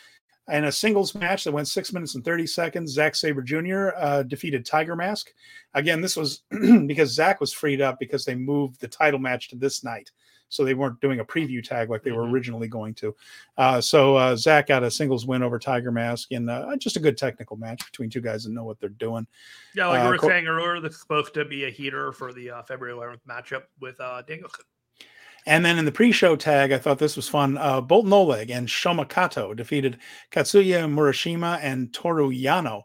In a singles match that went six minutes and 30 seconds, Zack Sabre Jr. Uh, defeated Tiger Mask. Again, this was because Zack was freed up because they moved the title match to this night. So they weren't doing a preview tag like they were mm-hmm. originally going to. Uh, so uh, Zack got a singles win over Tiger Mask in uh, just a good technical match between two guys that know what they're doing. Yeah, like we uh, were saying earlier, this is supposed to be a heater for the uh, February 11th matchup with uh, Danielson. And then in the pre-show tag, I thought this was fun. Uh, Boltin Oleg and Shoma Kato defeated Katsuya Murashima and Toru Yano.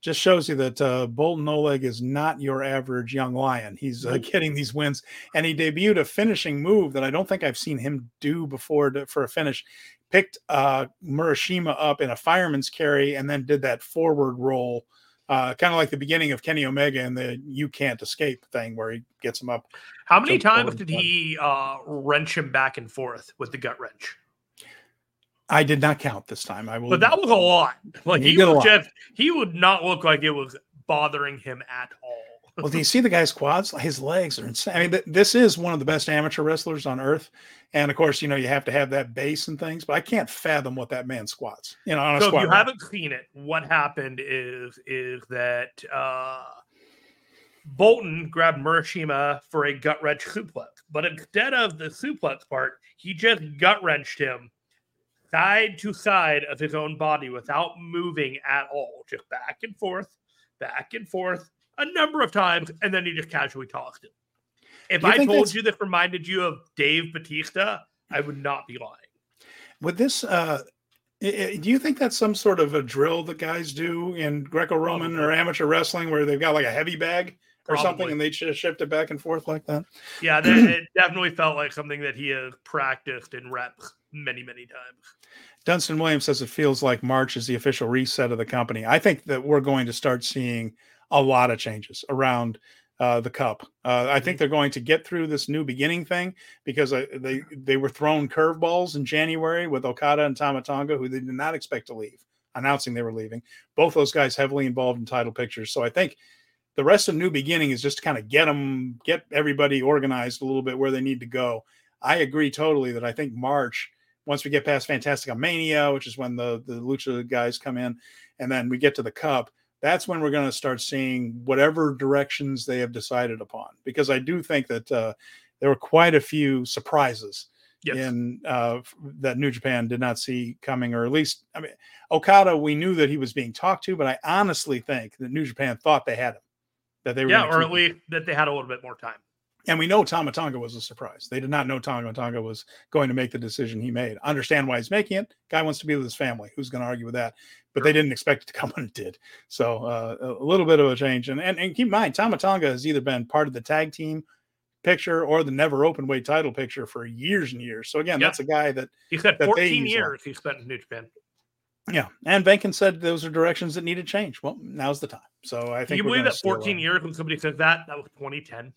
just shows you that uh, Boltin Oleg is not your average young lion. He's uh, getting these wins, and he debuted a finishing move that I don't think I've seen him do before to, for a finish. Picked uh, Murashima up in a fireman's carry, and then did that forward roll, uh, kind of like the beginning of Kenny Omega and the "You Can't Escape" thing, where he gets him up. How many times did he uh, wrench him back and forth with the gut wrench? I did not count this time. I will, but that was a lot. Like he, he would just he would not look like it was bothering him at all. well, do you see the guy's quads? His legs are insane. I mean, th- this is one of the best amateur wrestlers on earth, and of course, you know you have to have that base and things. But I can't fathom what that man squats. You know, so if you haven't seen it, what happened is is that uh Boltin grabbed Murashima for a gut wrench suplex, but instead of the suplex part, he just gut wrenched him side to side of his own body without moving at all, just back and forth, back and forth a number of times, and then he just casually tossed it. If I told that's... you this reminded you of Dave Batista, I would not be lying. Would this uh do you think that's some sort of a drill that guys do in Greco-Roman or amateur wrestling where they've got like a heavy bag or Probably. something and they just shift it back and forth like that? Yeah, it definitely felt like something that he has practiced in reps many, many times. Dunstan Williams says it feels like March is the official reset of the company. I think that we're going to start seeing a lot of changes around uh, the cup. Uh, I think they're going to get through this new beginning thing because uh, they they were thrown curveballs in January with Okada and Tama Tonga, who they did not expect to leave, announcing they were leaving. Both those guys heavily involved in title pictures. So I think the rest of new beginning is just to kind of get them, get everybody organized a little bit where they need to go. I agree totally that I think March once we get past Fantastica Mania, which is when the the Lucha guys come in, and then we get to the Cup, that's when we're going to start seeing whatever directions they have decided upon. Because I do think that uh, there were quite a few surprises yes. in uh, that New Japan did not see coming, or at least I mean Okada, we knew that he was being talked to, but I honestly think that New Japan thought they had him, that they were yeah, or at least that they had a little bit more time. And we know Tama Tonga was a surprise. They did not know Tama Tonga was going to make the decision he made. Understand why he's making it. Guy wants to be with his family. Who's going to argue with that? But they didn't expect it to come when it did. So uh, a little bit of a change. And, and, and keep in mind, Tama Tonga has either been part of the tag team picture or the never open weight title picture for years and years. So again, yep. that's a guy that he's got 14 years he spent in New Japan. Yeah, and Venkin said those are directions that needed change. Well, now's the time. So I think you believe that 14 uh, years when somebody said that that was 2010.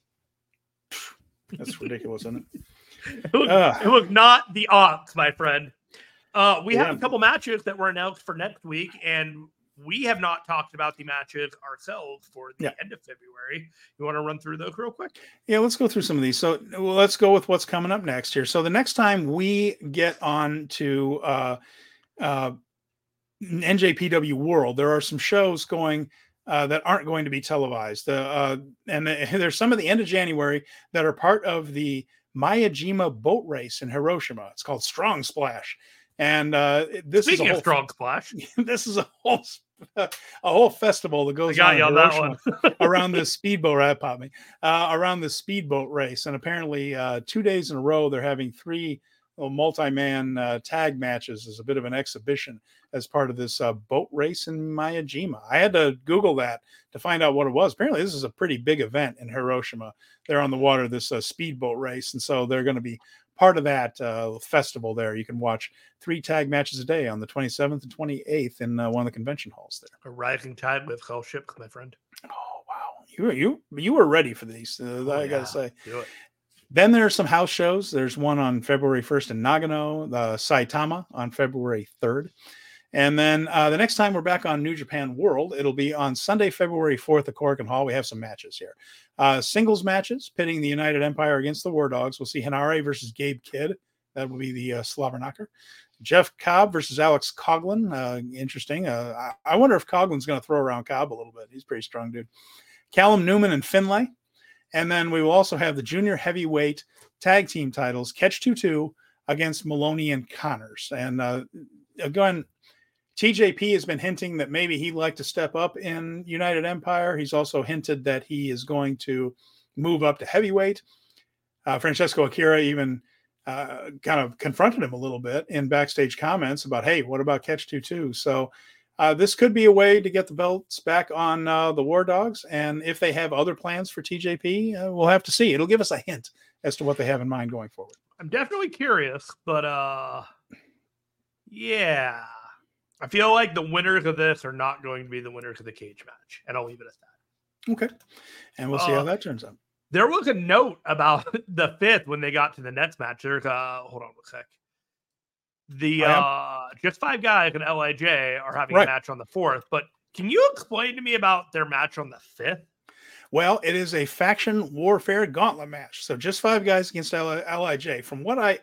That's ridiculous, isn't it? it, was, uh, it was not the odds, my friend. Uh, we yeah. have a couple matches that were announced for next week, and we have not talked about the matches ourselves for the yeah. end of February. You want to run through those real quick? Yeah, let's go through some of these. So well, let's go with what's coming up next here. So the next time we get on to uh, uh, NJPW World, there are some shows going uh, that aren't going to be televised. Uh, and the, there's some at the end of January that are part of the Miyajima boat race in Hiroshima. It's called Strong Splash. And uh, this Speaking is a whole, Strong Splash. this is a whole a whole festival that goes on, on around this speedboat right pop me uh, around the speedboat race and apparently uh, two days in a row they're having three multi-man uh, tag matches as a bit of an exhibition as part of this uh, boat race in Miyajima. I had to Google that to find out what it was. Apparently, this is a pretty big event in Hiroshima. They're on the water, this uh, speedboat race, and so they're going to be part of that uh, festival there. You can watch three tag matches a day on the 27th and 28th in uh, one of the convention halls there. A rising tide with hell ships, my friend. Oh wow, you you you were ready for these. Uh, oh, I gotta say. Then there are some house shows. There's one on February 1st in Nagano, the Saitama on February 3rd. And then uh, the next time we're back on New Japan World, it'll be on Sunday, February 4th at Korakuen Hall. We have some matches here. Uh, singles matches pitting the United Empire against the War Dogs. We'll see Henare versus Gabe Kidd. That will be the uh, Slobberknocker. Jeff Cobb versus Alex Coughlin. Uh, interesting. Uh, I, I, wonder if Coughlin's going to throw around Cobb a little bit. He's pretty strong, dude. Callum Newman and Finlay and then we will also have the junior heavyweight tag team titles, Catch 2 2 against Moloney and Connors. And uh, again, TJP has been hinting that maybe he'd like to step up in United Empire. He's also hinted that he is going to move up to heavyweight. Uh, Francesco Akira even uh, kind of confronted him a little bit in backstage comments about, hey, what about Catch 2 2? So uh, this could be a way to get the belts back on uh, the War Dogs. And if they have other plans for TJP, uh, we'll have to see. It'll give us a hint as to what they have in mind going forward. I'm definitely curious, but uh, yeah, I feel like the winners of this are not going to be the winners of the cage match, and I'll leave it at that. Okay, and we'll see how that turns out. There was a note about the fifth when they got to the next match. There's uh, hold on a sec. The uh, just five guys and Lij are having right. a match on the fourth, but can you explain to me about their match on the fifth? Well, it is a faction warfare gauntlet match. So just five guys against Lij. From what I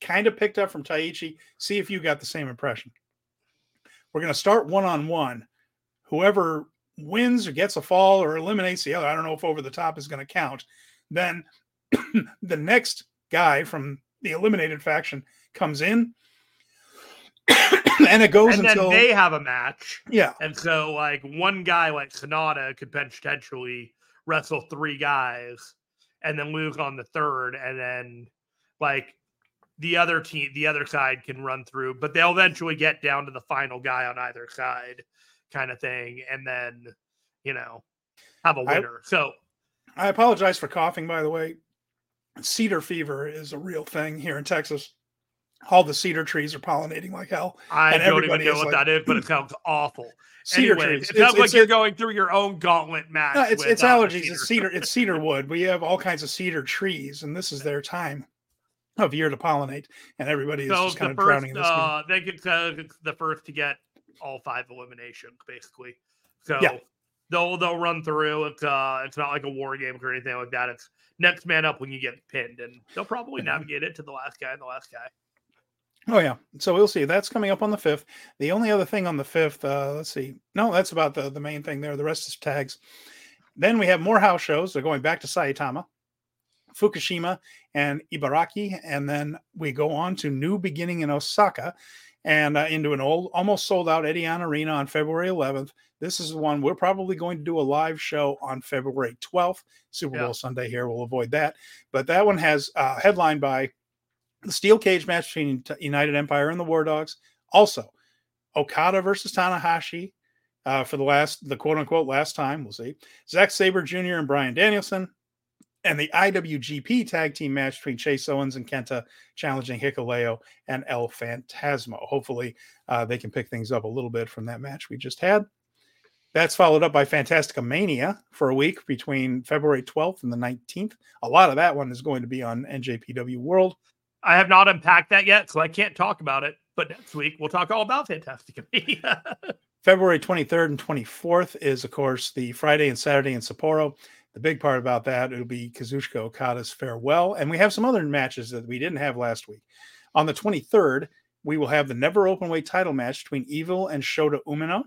kind of picked up from Taichi, see if you got the same impression. We're going to start one on one. Whoever wins or gets a fall or eliminates the other, I don't know if over the top is going to count. Then the next guy from the eliminated faction comes in and it goes and until they have a match. Yeah. And so like one guy like Sanada could potentially wrestle three guys and then lose on the third and then like the other team the other side can run through but they'll eventually get down to the final guy on either side kind of thing and then you know have a winner I, so i apologize for coughing by the way cedar fever is a real thing here in texas all the cedar trees are pollinating like hell. I don't even know what like, that is, but it sounds awful. Cedar anyway, trees. It sounds it's, like it's, you're going through your own gauntlet match. No, it's, it's allergies. Cedar. It's cedar. It's cedar wood. We have all kinds of cedar trees, and this is their time of year to pollinate, and everybody is so just kind of first, drowning in this. Uh, they get uh, the first to get all five eliminations, basically. So yeah. they'll they'll run through. It's uh, it's not like a war game or anything like that. It's next man up when you get pinned, and they'll probably navigate it to the last guy and the last guy. Oh yeah, so we'll see. That's coming up on the fifth. The only other thing on the fifth, uh, let's see. No, that's about the the main thing there. The rest is tags. Then we have more house shows. They're going back to Saitama, Fukushima, and Ibaraki, and then we go on to New Beginning in Osaka, and uh, into an old, almost sold out Edion Arena on February 11th. This is the one we're probably going to do a live show on February 12th. Super Bowl. Sunday here. We'll avoid that, but that one has uh, headlined by the steel cage match between United Empire and the War Dogs. Also, Okada versus Tanahashi uh, for the last, the quote unquote last time. We'll see. Zack Sabre Jr. and Bryan Danielson. And the IWGP tag team match between Chase Owens and Kenta challenging Hikuleo and El Phantasmo. Hopefully, uh, they can pick things up a little bit from that match we just had. That's followed up by Fantastica Mania for a week between February 12th and the 19th. A lot of that one is going to be on NJPW World. I have not unpacked that yet, so I can't talk about it. But next week we'll talk all about Fantastic February 23rd and 24th is, of course, the Friday and Saturday in Sapporo. The big part about that it'll be Kazuchika Okada's farewell, and we have some other matches that we didn't have last week. On the 23rd, we will have the never open weight title match between Evil and Shota Umino.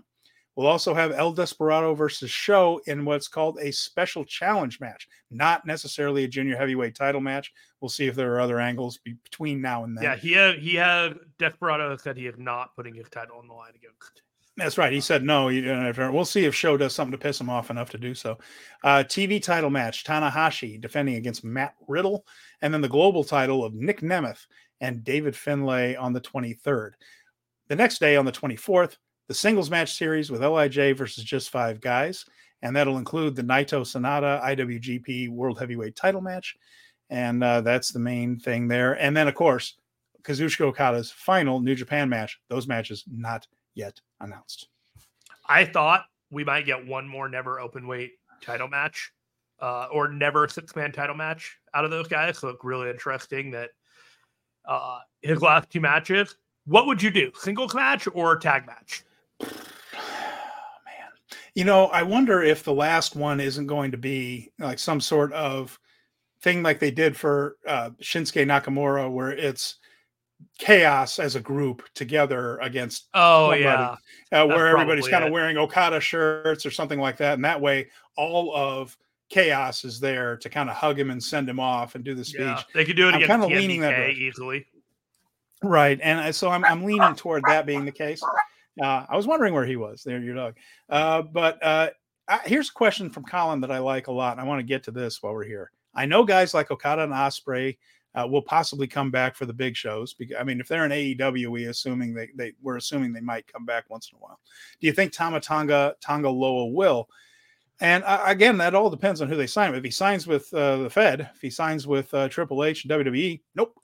We'll also have El Desperado versus Sho in what's called a special challenge match, not necessarily a junior heavyweight title match. We'll see if there are other angles between now and then. Yeah, he had, he had Desperado said he is not putting his title on the line against. That's right. He said no. We'll see if Sho does something to piss him off enough to do so. Uh, TV title match: Tanahashi defending against Matt Riddle, and then the global title of Nick Nemeth and David Finlay on the 23rd. The next day, on the 24th, the singles match series with LIJ versus just five guys. And that'll include the Naito Sanada IWGP World Heavyweight title match. And uh, that's the main thing there. And then, of course, Kazuchika Okada's final New Japan match. Those matches not yet announced. I thought we might get one more never open weight title match uh, or never six man title match out of those guys. So it's really interesting that uh, his last two matches. What would you do? Singles match or tag match? man, you know, I wonder if the last one isn't going to be like some sort of thing like they did for uh, Shinsuke Nakamura, where it's chaos as a group together against oh somebody, yeah. uh, where everybody's kind of wearing okada shirts or something like that and that way all of chaos is there to kind of hug him and send him off and do the speech. Yeah, they could do it I'm kind of leaning that way. easily. Right and so I'm, I'm leaning toward that being the case uh, I was wondering where he was. There, your dog. Uh, but uh, I, here's a question from Colin that I like a lot, and I want to get to this while we're here. I know guys like Okada and Ospreay uh, will possibly come back for the big shows. Because I mean, if they're in AEW, we assuming they they we're assuming they might come back once in a while. Do you think Tama Tonga Tonga Loa will? And uh, again, that all depends on who they sign with. If he signs with uh, the Fed, if he signs with uh, Triple H and WWE, nope.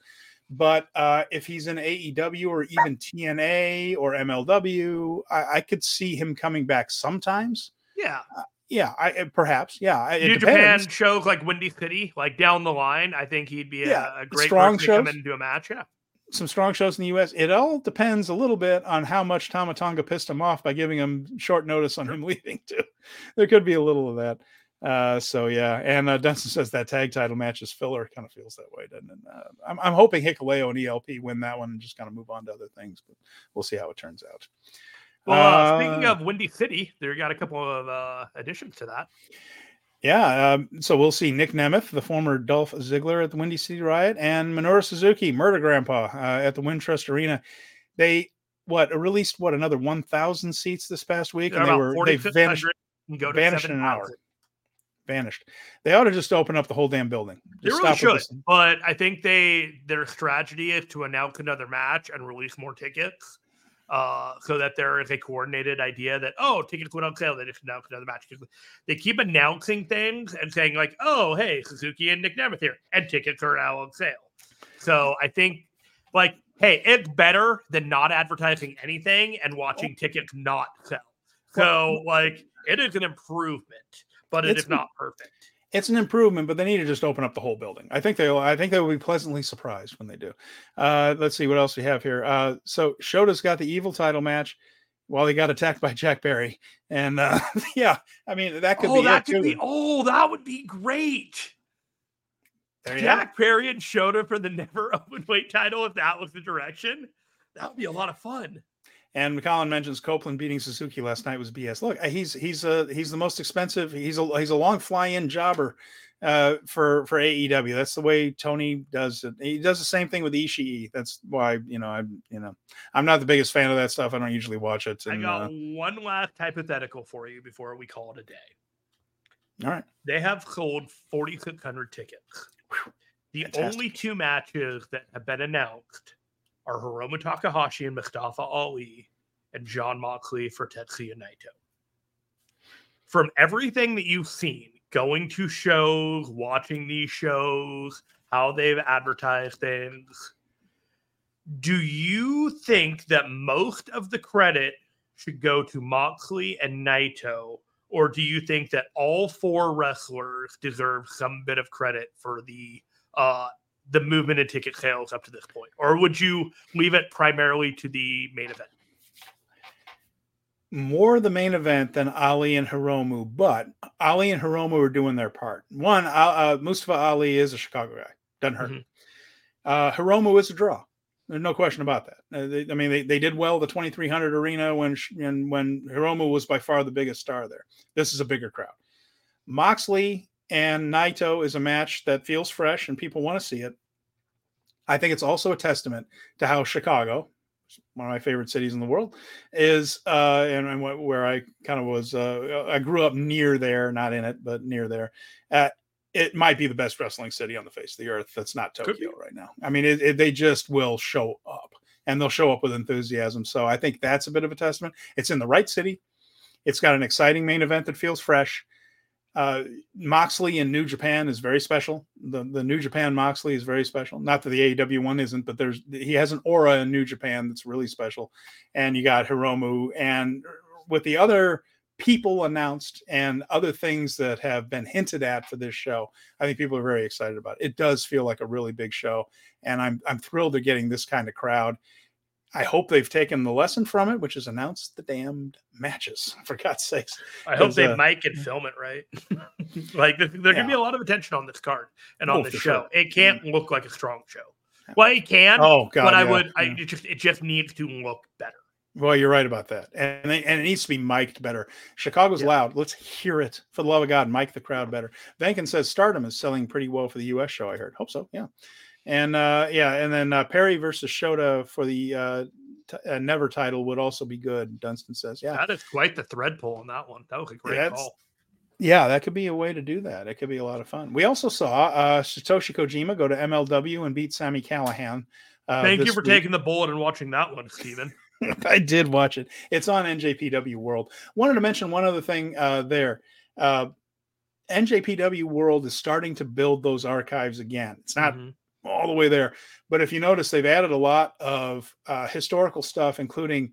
But uh, if he's in AEW or even TNA or MLW, I, I could see him coming back sometimes. Yeah. Uh, yeah, I perhaps. Yeah, it New depends. Japan shows like Windy City, like down the line. I think he'd be a, Yeah, a great strong person to come in and do a match. Yeah. Some strong shows in the U.S. It all depends a little bit on how much Tama Tonga pissed him off by giving him short notice on him leaving too. There could be a little of that. Uh, so yeah, and uh, Dunstan says that tag title match is filler. Kind of feels that way, doesn't it? Uh, I'm, I'm hoping Hikuleo and ELP win that one and just kind of move on to other things, but we'll see how it turns out. Well, uh, speaking Uh, of Windy City, there got a couple of uh, additions to that. Yeah, um, so we'll see Nick Nemeth, the former Dolph Ziggler at the Windy City Riot, and Minoru Suzuki, Murder Grandpa, uh, at the Wintrust Arena. They what released what another one thousand seats this past week, They're and they were they vanished go to vanished in an hour. 7,000. vanished. They ought to just open up the whole damn building. They really should, but I think they their strategy is to announce another match and release more tickets, uh, so that there is a coordinated idea that oh tickets went on sale. They just announced another match. They keep announcing things and saying like oh hey Suzuki and Nick Nemeth here and tickets are now on sale. So I think like hey it's better than not advertising anything and watching tickets not sell. So like it is an improvement, but It's is not perfect. It's an improvement, but they need to just open up the whole building. I think they'll. I think they will be pleasantly surprised when they do. Uh, let's see what else we have here. Uh, so Shota's got the evil title match while he got attacked by Jack Perry, and uh, yeah, I mean that could oh, be that could too. be. Oh, that would be great. Jack Perry and Shota for the never open weight title. If that was the direction, that would be a lot of fun. And McCollum mentions Copeland beating Suzuki last night was BS. Look, he's he's uh he's the most expensive. He's a he's a long fly-in jobber uh for for AEW. That's the way Tony does it. He does the same thing with Ishii. That's why you know I'm you know I'm not the biggest fan of that stuff. I don't usually watch it. I got uh, one last hypothetical for you before we call it a day. all right. They have sold 4,600 tickets. The Fantastic. only two matches that have been announced are Hiromu Takahashi and Mustafa Ali and Jon Moxley for Tetsuya Naito. From everything that you've seen, going to shows, watching these shows, how they've advertised things, do you think that most of the credit should go to Moxley and Naito? Or do you think that all four wrestlers deserve some bit of credit for the uh the movement and ticket sales up to this point? Or would you leave it primarily to the main event? more the main event than Ali and Hiromu, but Ali and Hiromu are doing their part. One, uh, Mustafa Ali is a Chicago guy, doesn't hurt. Mhm. Uh, Hiromu is a draw. There's no question about that. Uh, they, I mean, they, they did well the 2300 arena when and when Hiromu was by far the biggest star there. This is a bigger crowd. Moxley and Naito is a match that feels fresh and people want to see it. I think it's also a testament to how Chicago, one of my favorite cities in the world, is uh, and, and where I kind of was. Uh, I grew up near there, not in it, but near there. Uh, it might be the best wrestling city on the face of the earth. That's not Tokyo right now. I mean, it, it, they just will show up, and they'll show up with enthusiasm. So I think that's a bit of a testament. It's in the right city. It's got an exciting main event that feels fresh. Uh, Moxley in New Japan is very special. The the New Japan Moxley is very special. Not that the AEW one isn't, but there's he has an aura in New Japan that's really special. And you got Hiromu, and with the other people announced and other things that have been hinted at for this show, I think people are very excited about it. It does feel like a really big show, and I'm I'm thrilled they're getting this kind of crowd. I hope they've taken the lesson from it, which is announce the damned matches. For God's sakes, I hope they uh, might can film it right. like there, there can be a lot of attention on this card and on Oh, this show. sure. It can't look like a strong show. Well, it can, oh God, but I yeah, would. I it just it just needs to look better. Well, you're right about that, and they- and it needs to be mic'd better. Chicago's Yeah. loud. Let's hear it for the love of God. Mic the crowd better. Venkin says Stardom is selling pretty well for the U.S. show. I heard. Hope so. Yeah, and uh, yeah, and then uh, Perry versus Shota for the uh, t- uh, Never title would also be good. Dunstan says, yeah, That is quite the thread pull on that one. That was a great That's- call. Yeah, that could be a way to do that. It could be a lot of fun. We also saw uh, Satoshi Kojima go to MLW and beat Sami Callihan. Uh, Thank you for week. taking the bullet and watching that one, Steven. I did watch it. It's on NJPW World. Wanted to mention one other thing uh, there. Uh, NJPW World is starting to build those archives again. It's not mm-hmm. All the way there, but if you notice, they've added a lot of uh, historical stuff, including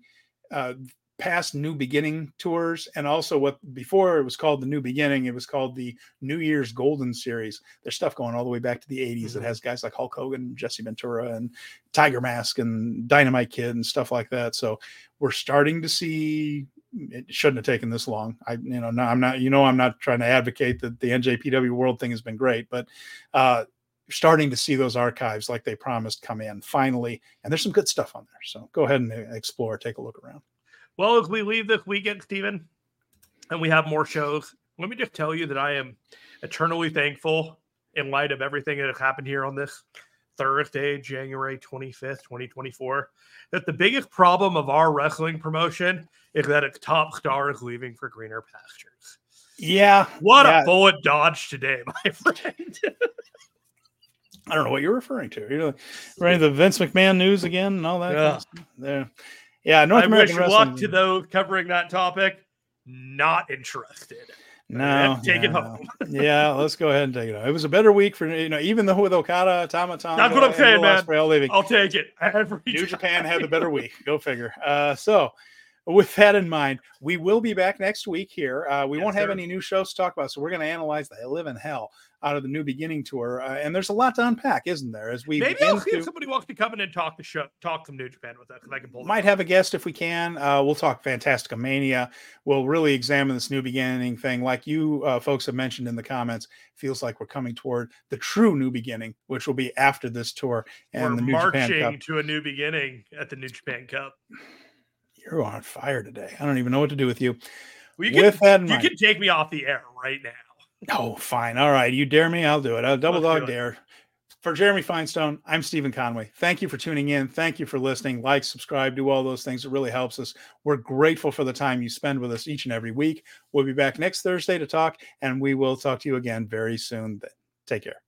uh, past New Beginning tours, and also what before it was called the New Beginning, it was called the New Year's Golden Series. There's stuff going all the way back to the 80s mm-hmm. that has guys like Hulk Hogan, Jesse Ventura, and Tiger Mask, and Dynamite Kid, and stuff like that. So we're starting to see. It shouldn't have taken this long. I, you know, no, I'm not. You know, I'm not trying to advocate that the NJPW World thing has been great, but uh, starting to see those archives like they promised come in finally, and there's some good stuff on there. So go ahead and uh, explore, take a look around. Well, as we leave this weekend, Steven, and we have more shows, let me just tell you that I am eternally thankful in light of everything that has happened here on this Thursday, January 25th, 2024, that the biggest problem of our wrestling promotion is that its top star is leaving for greener pastures. Yeah. What yeah. a bullet dodge today, my friend. I don't know what you're referring to. You're like, the Vince McMahon news again and all that. Yeah. There. Yeah, North I American wish Wrestling. luck to those covering that topic. Not interested. No, take no. it home. yeah, let's go ahead and take it home. It was a better week for you know, even though with Okada, Tama Tonga, that's what I'm saying, man. leaving. I'll take it. Every New time. Japan had the better week. Go figure. Uh, so with that in mind, we will be back next week here. Uh, we yes, won't have sir. any new shows to talk about, so we're going to analyze the live in hell out of the new beginning tour. Uh, and there's a lot to unpack, isn't there? As we maybe I'll see to, if somebody wants to come in and talk the show, talk some New Japan with us, I can pull. Might have a guest if we can. Uh, we'll talk Fantastica Mania. We'll really examine this new beginning thing, like you uh, folks have mentioned in the comments. Feels like we're coming toward the true new beginning, which will be after this tour and we're the New marching Japan Cup. to a new beginning at the New Japan Cup. You're on fire today. I don't even know what to do with you. Well, you with can, that, you mind, can take me off the air right now. Oh, fine. All right. You dare me, I'll do it. I'll double dog dare. For Jeremy Finestone, I'm Steven Conway. Thank you for tuning in. Thank you for listening. Like, subscribe, do all those things. It really helps us. We're grateful for the time you spend with us each and every week. We'll be back next Thursday to talk, and we will talk to you again very soon. Take care.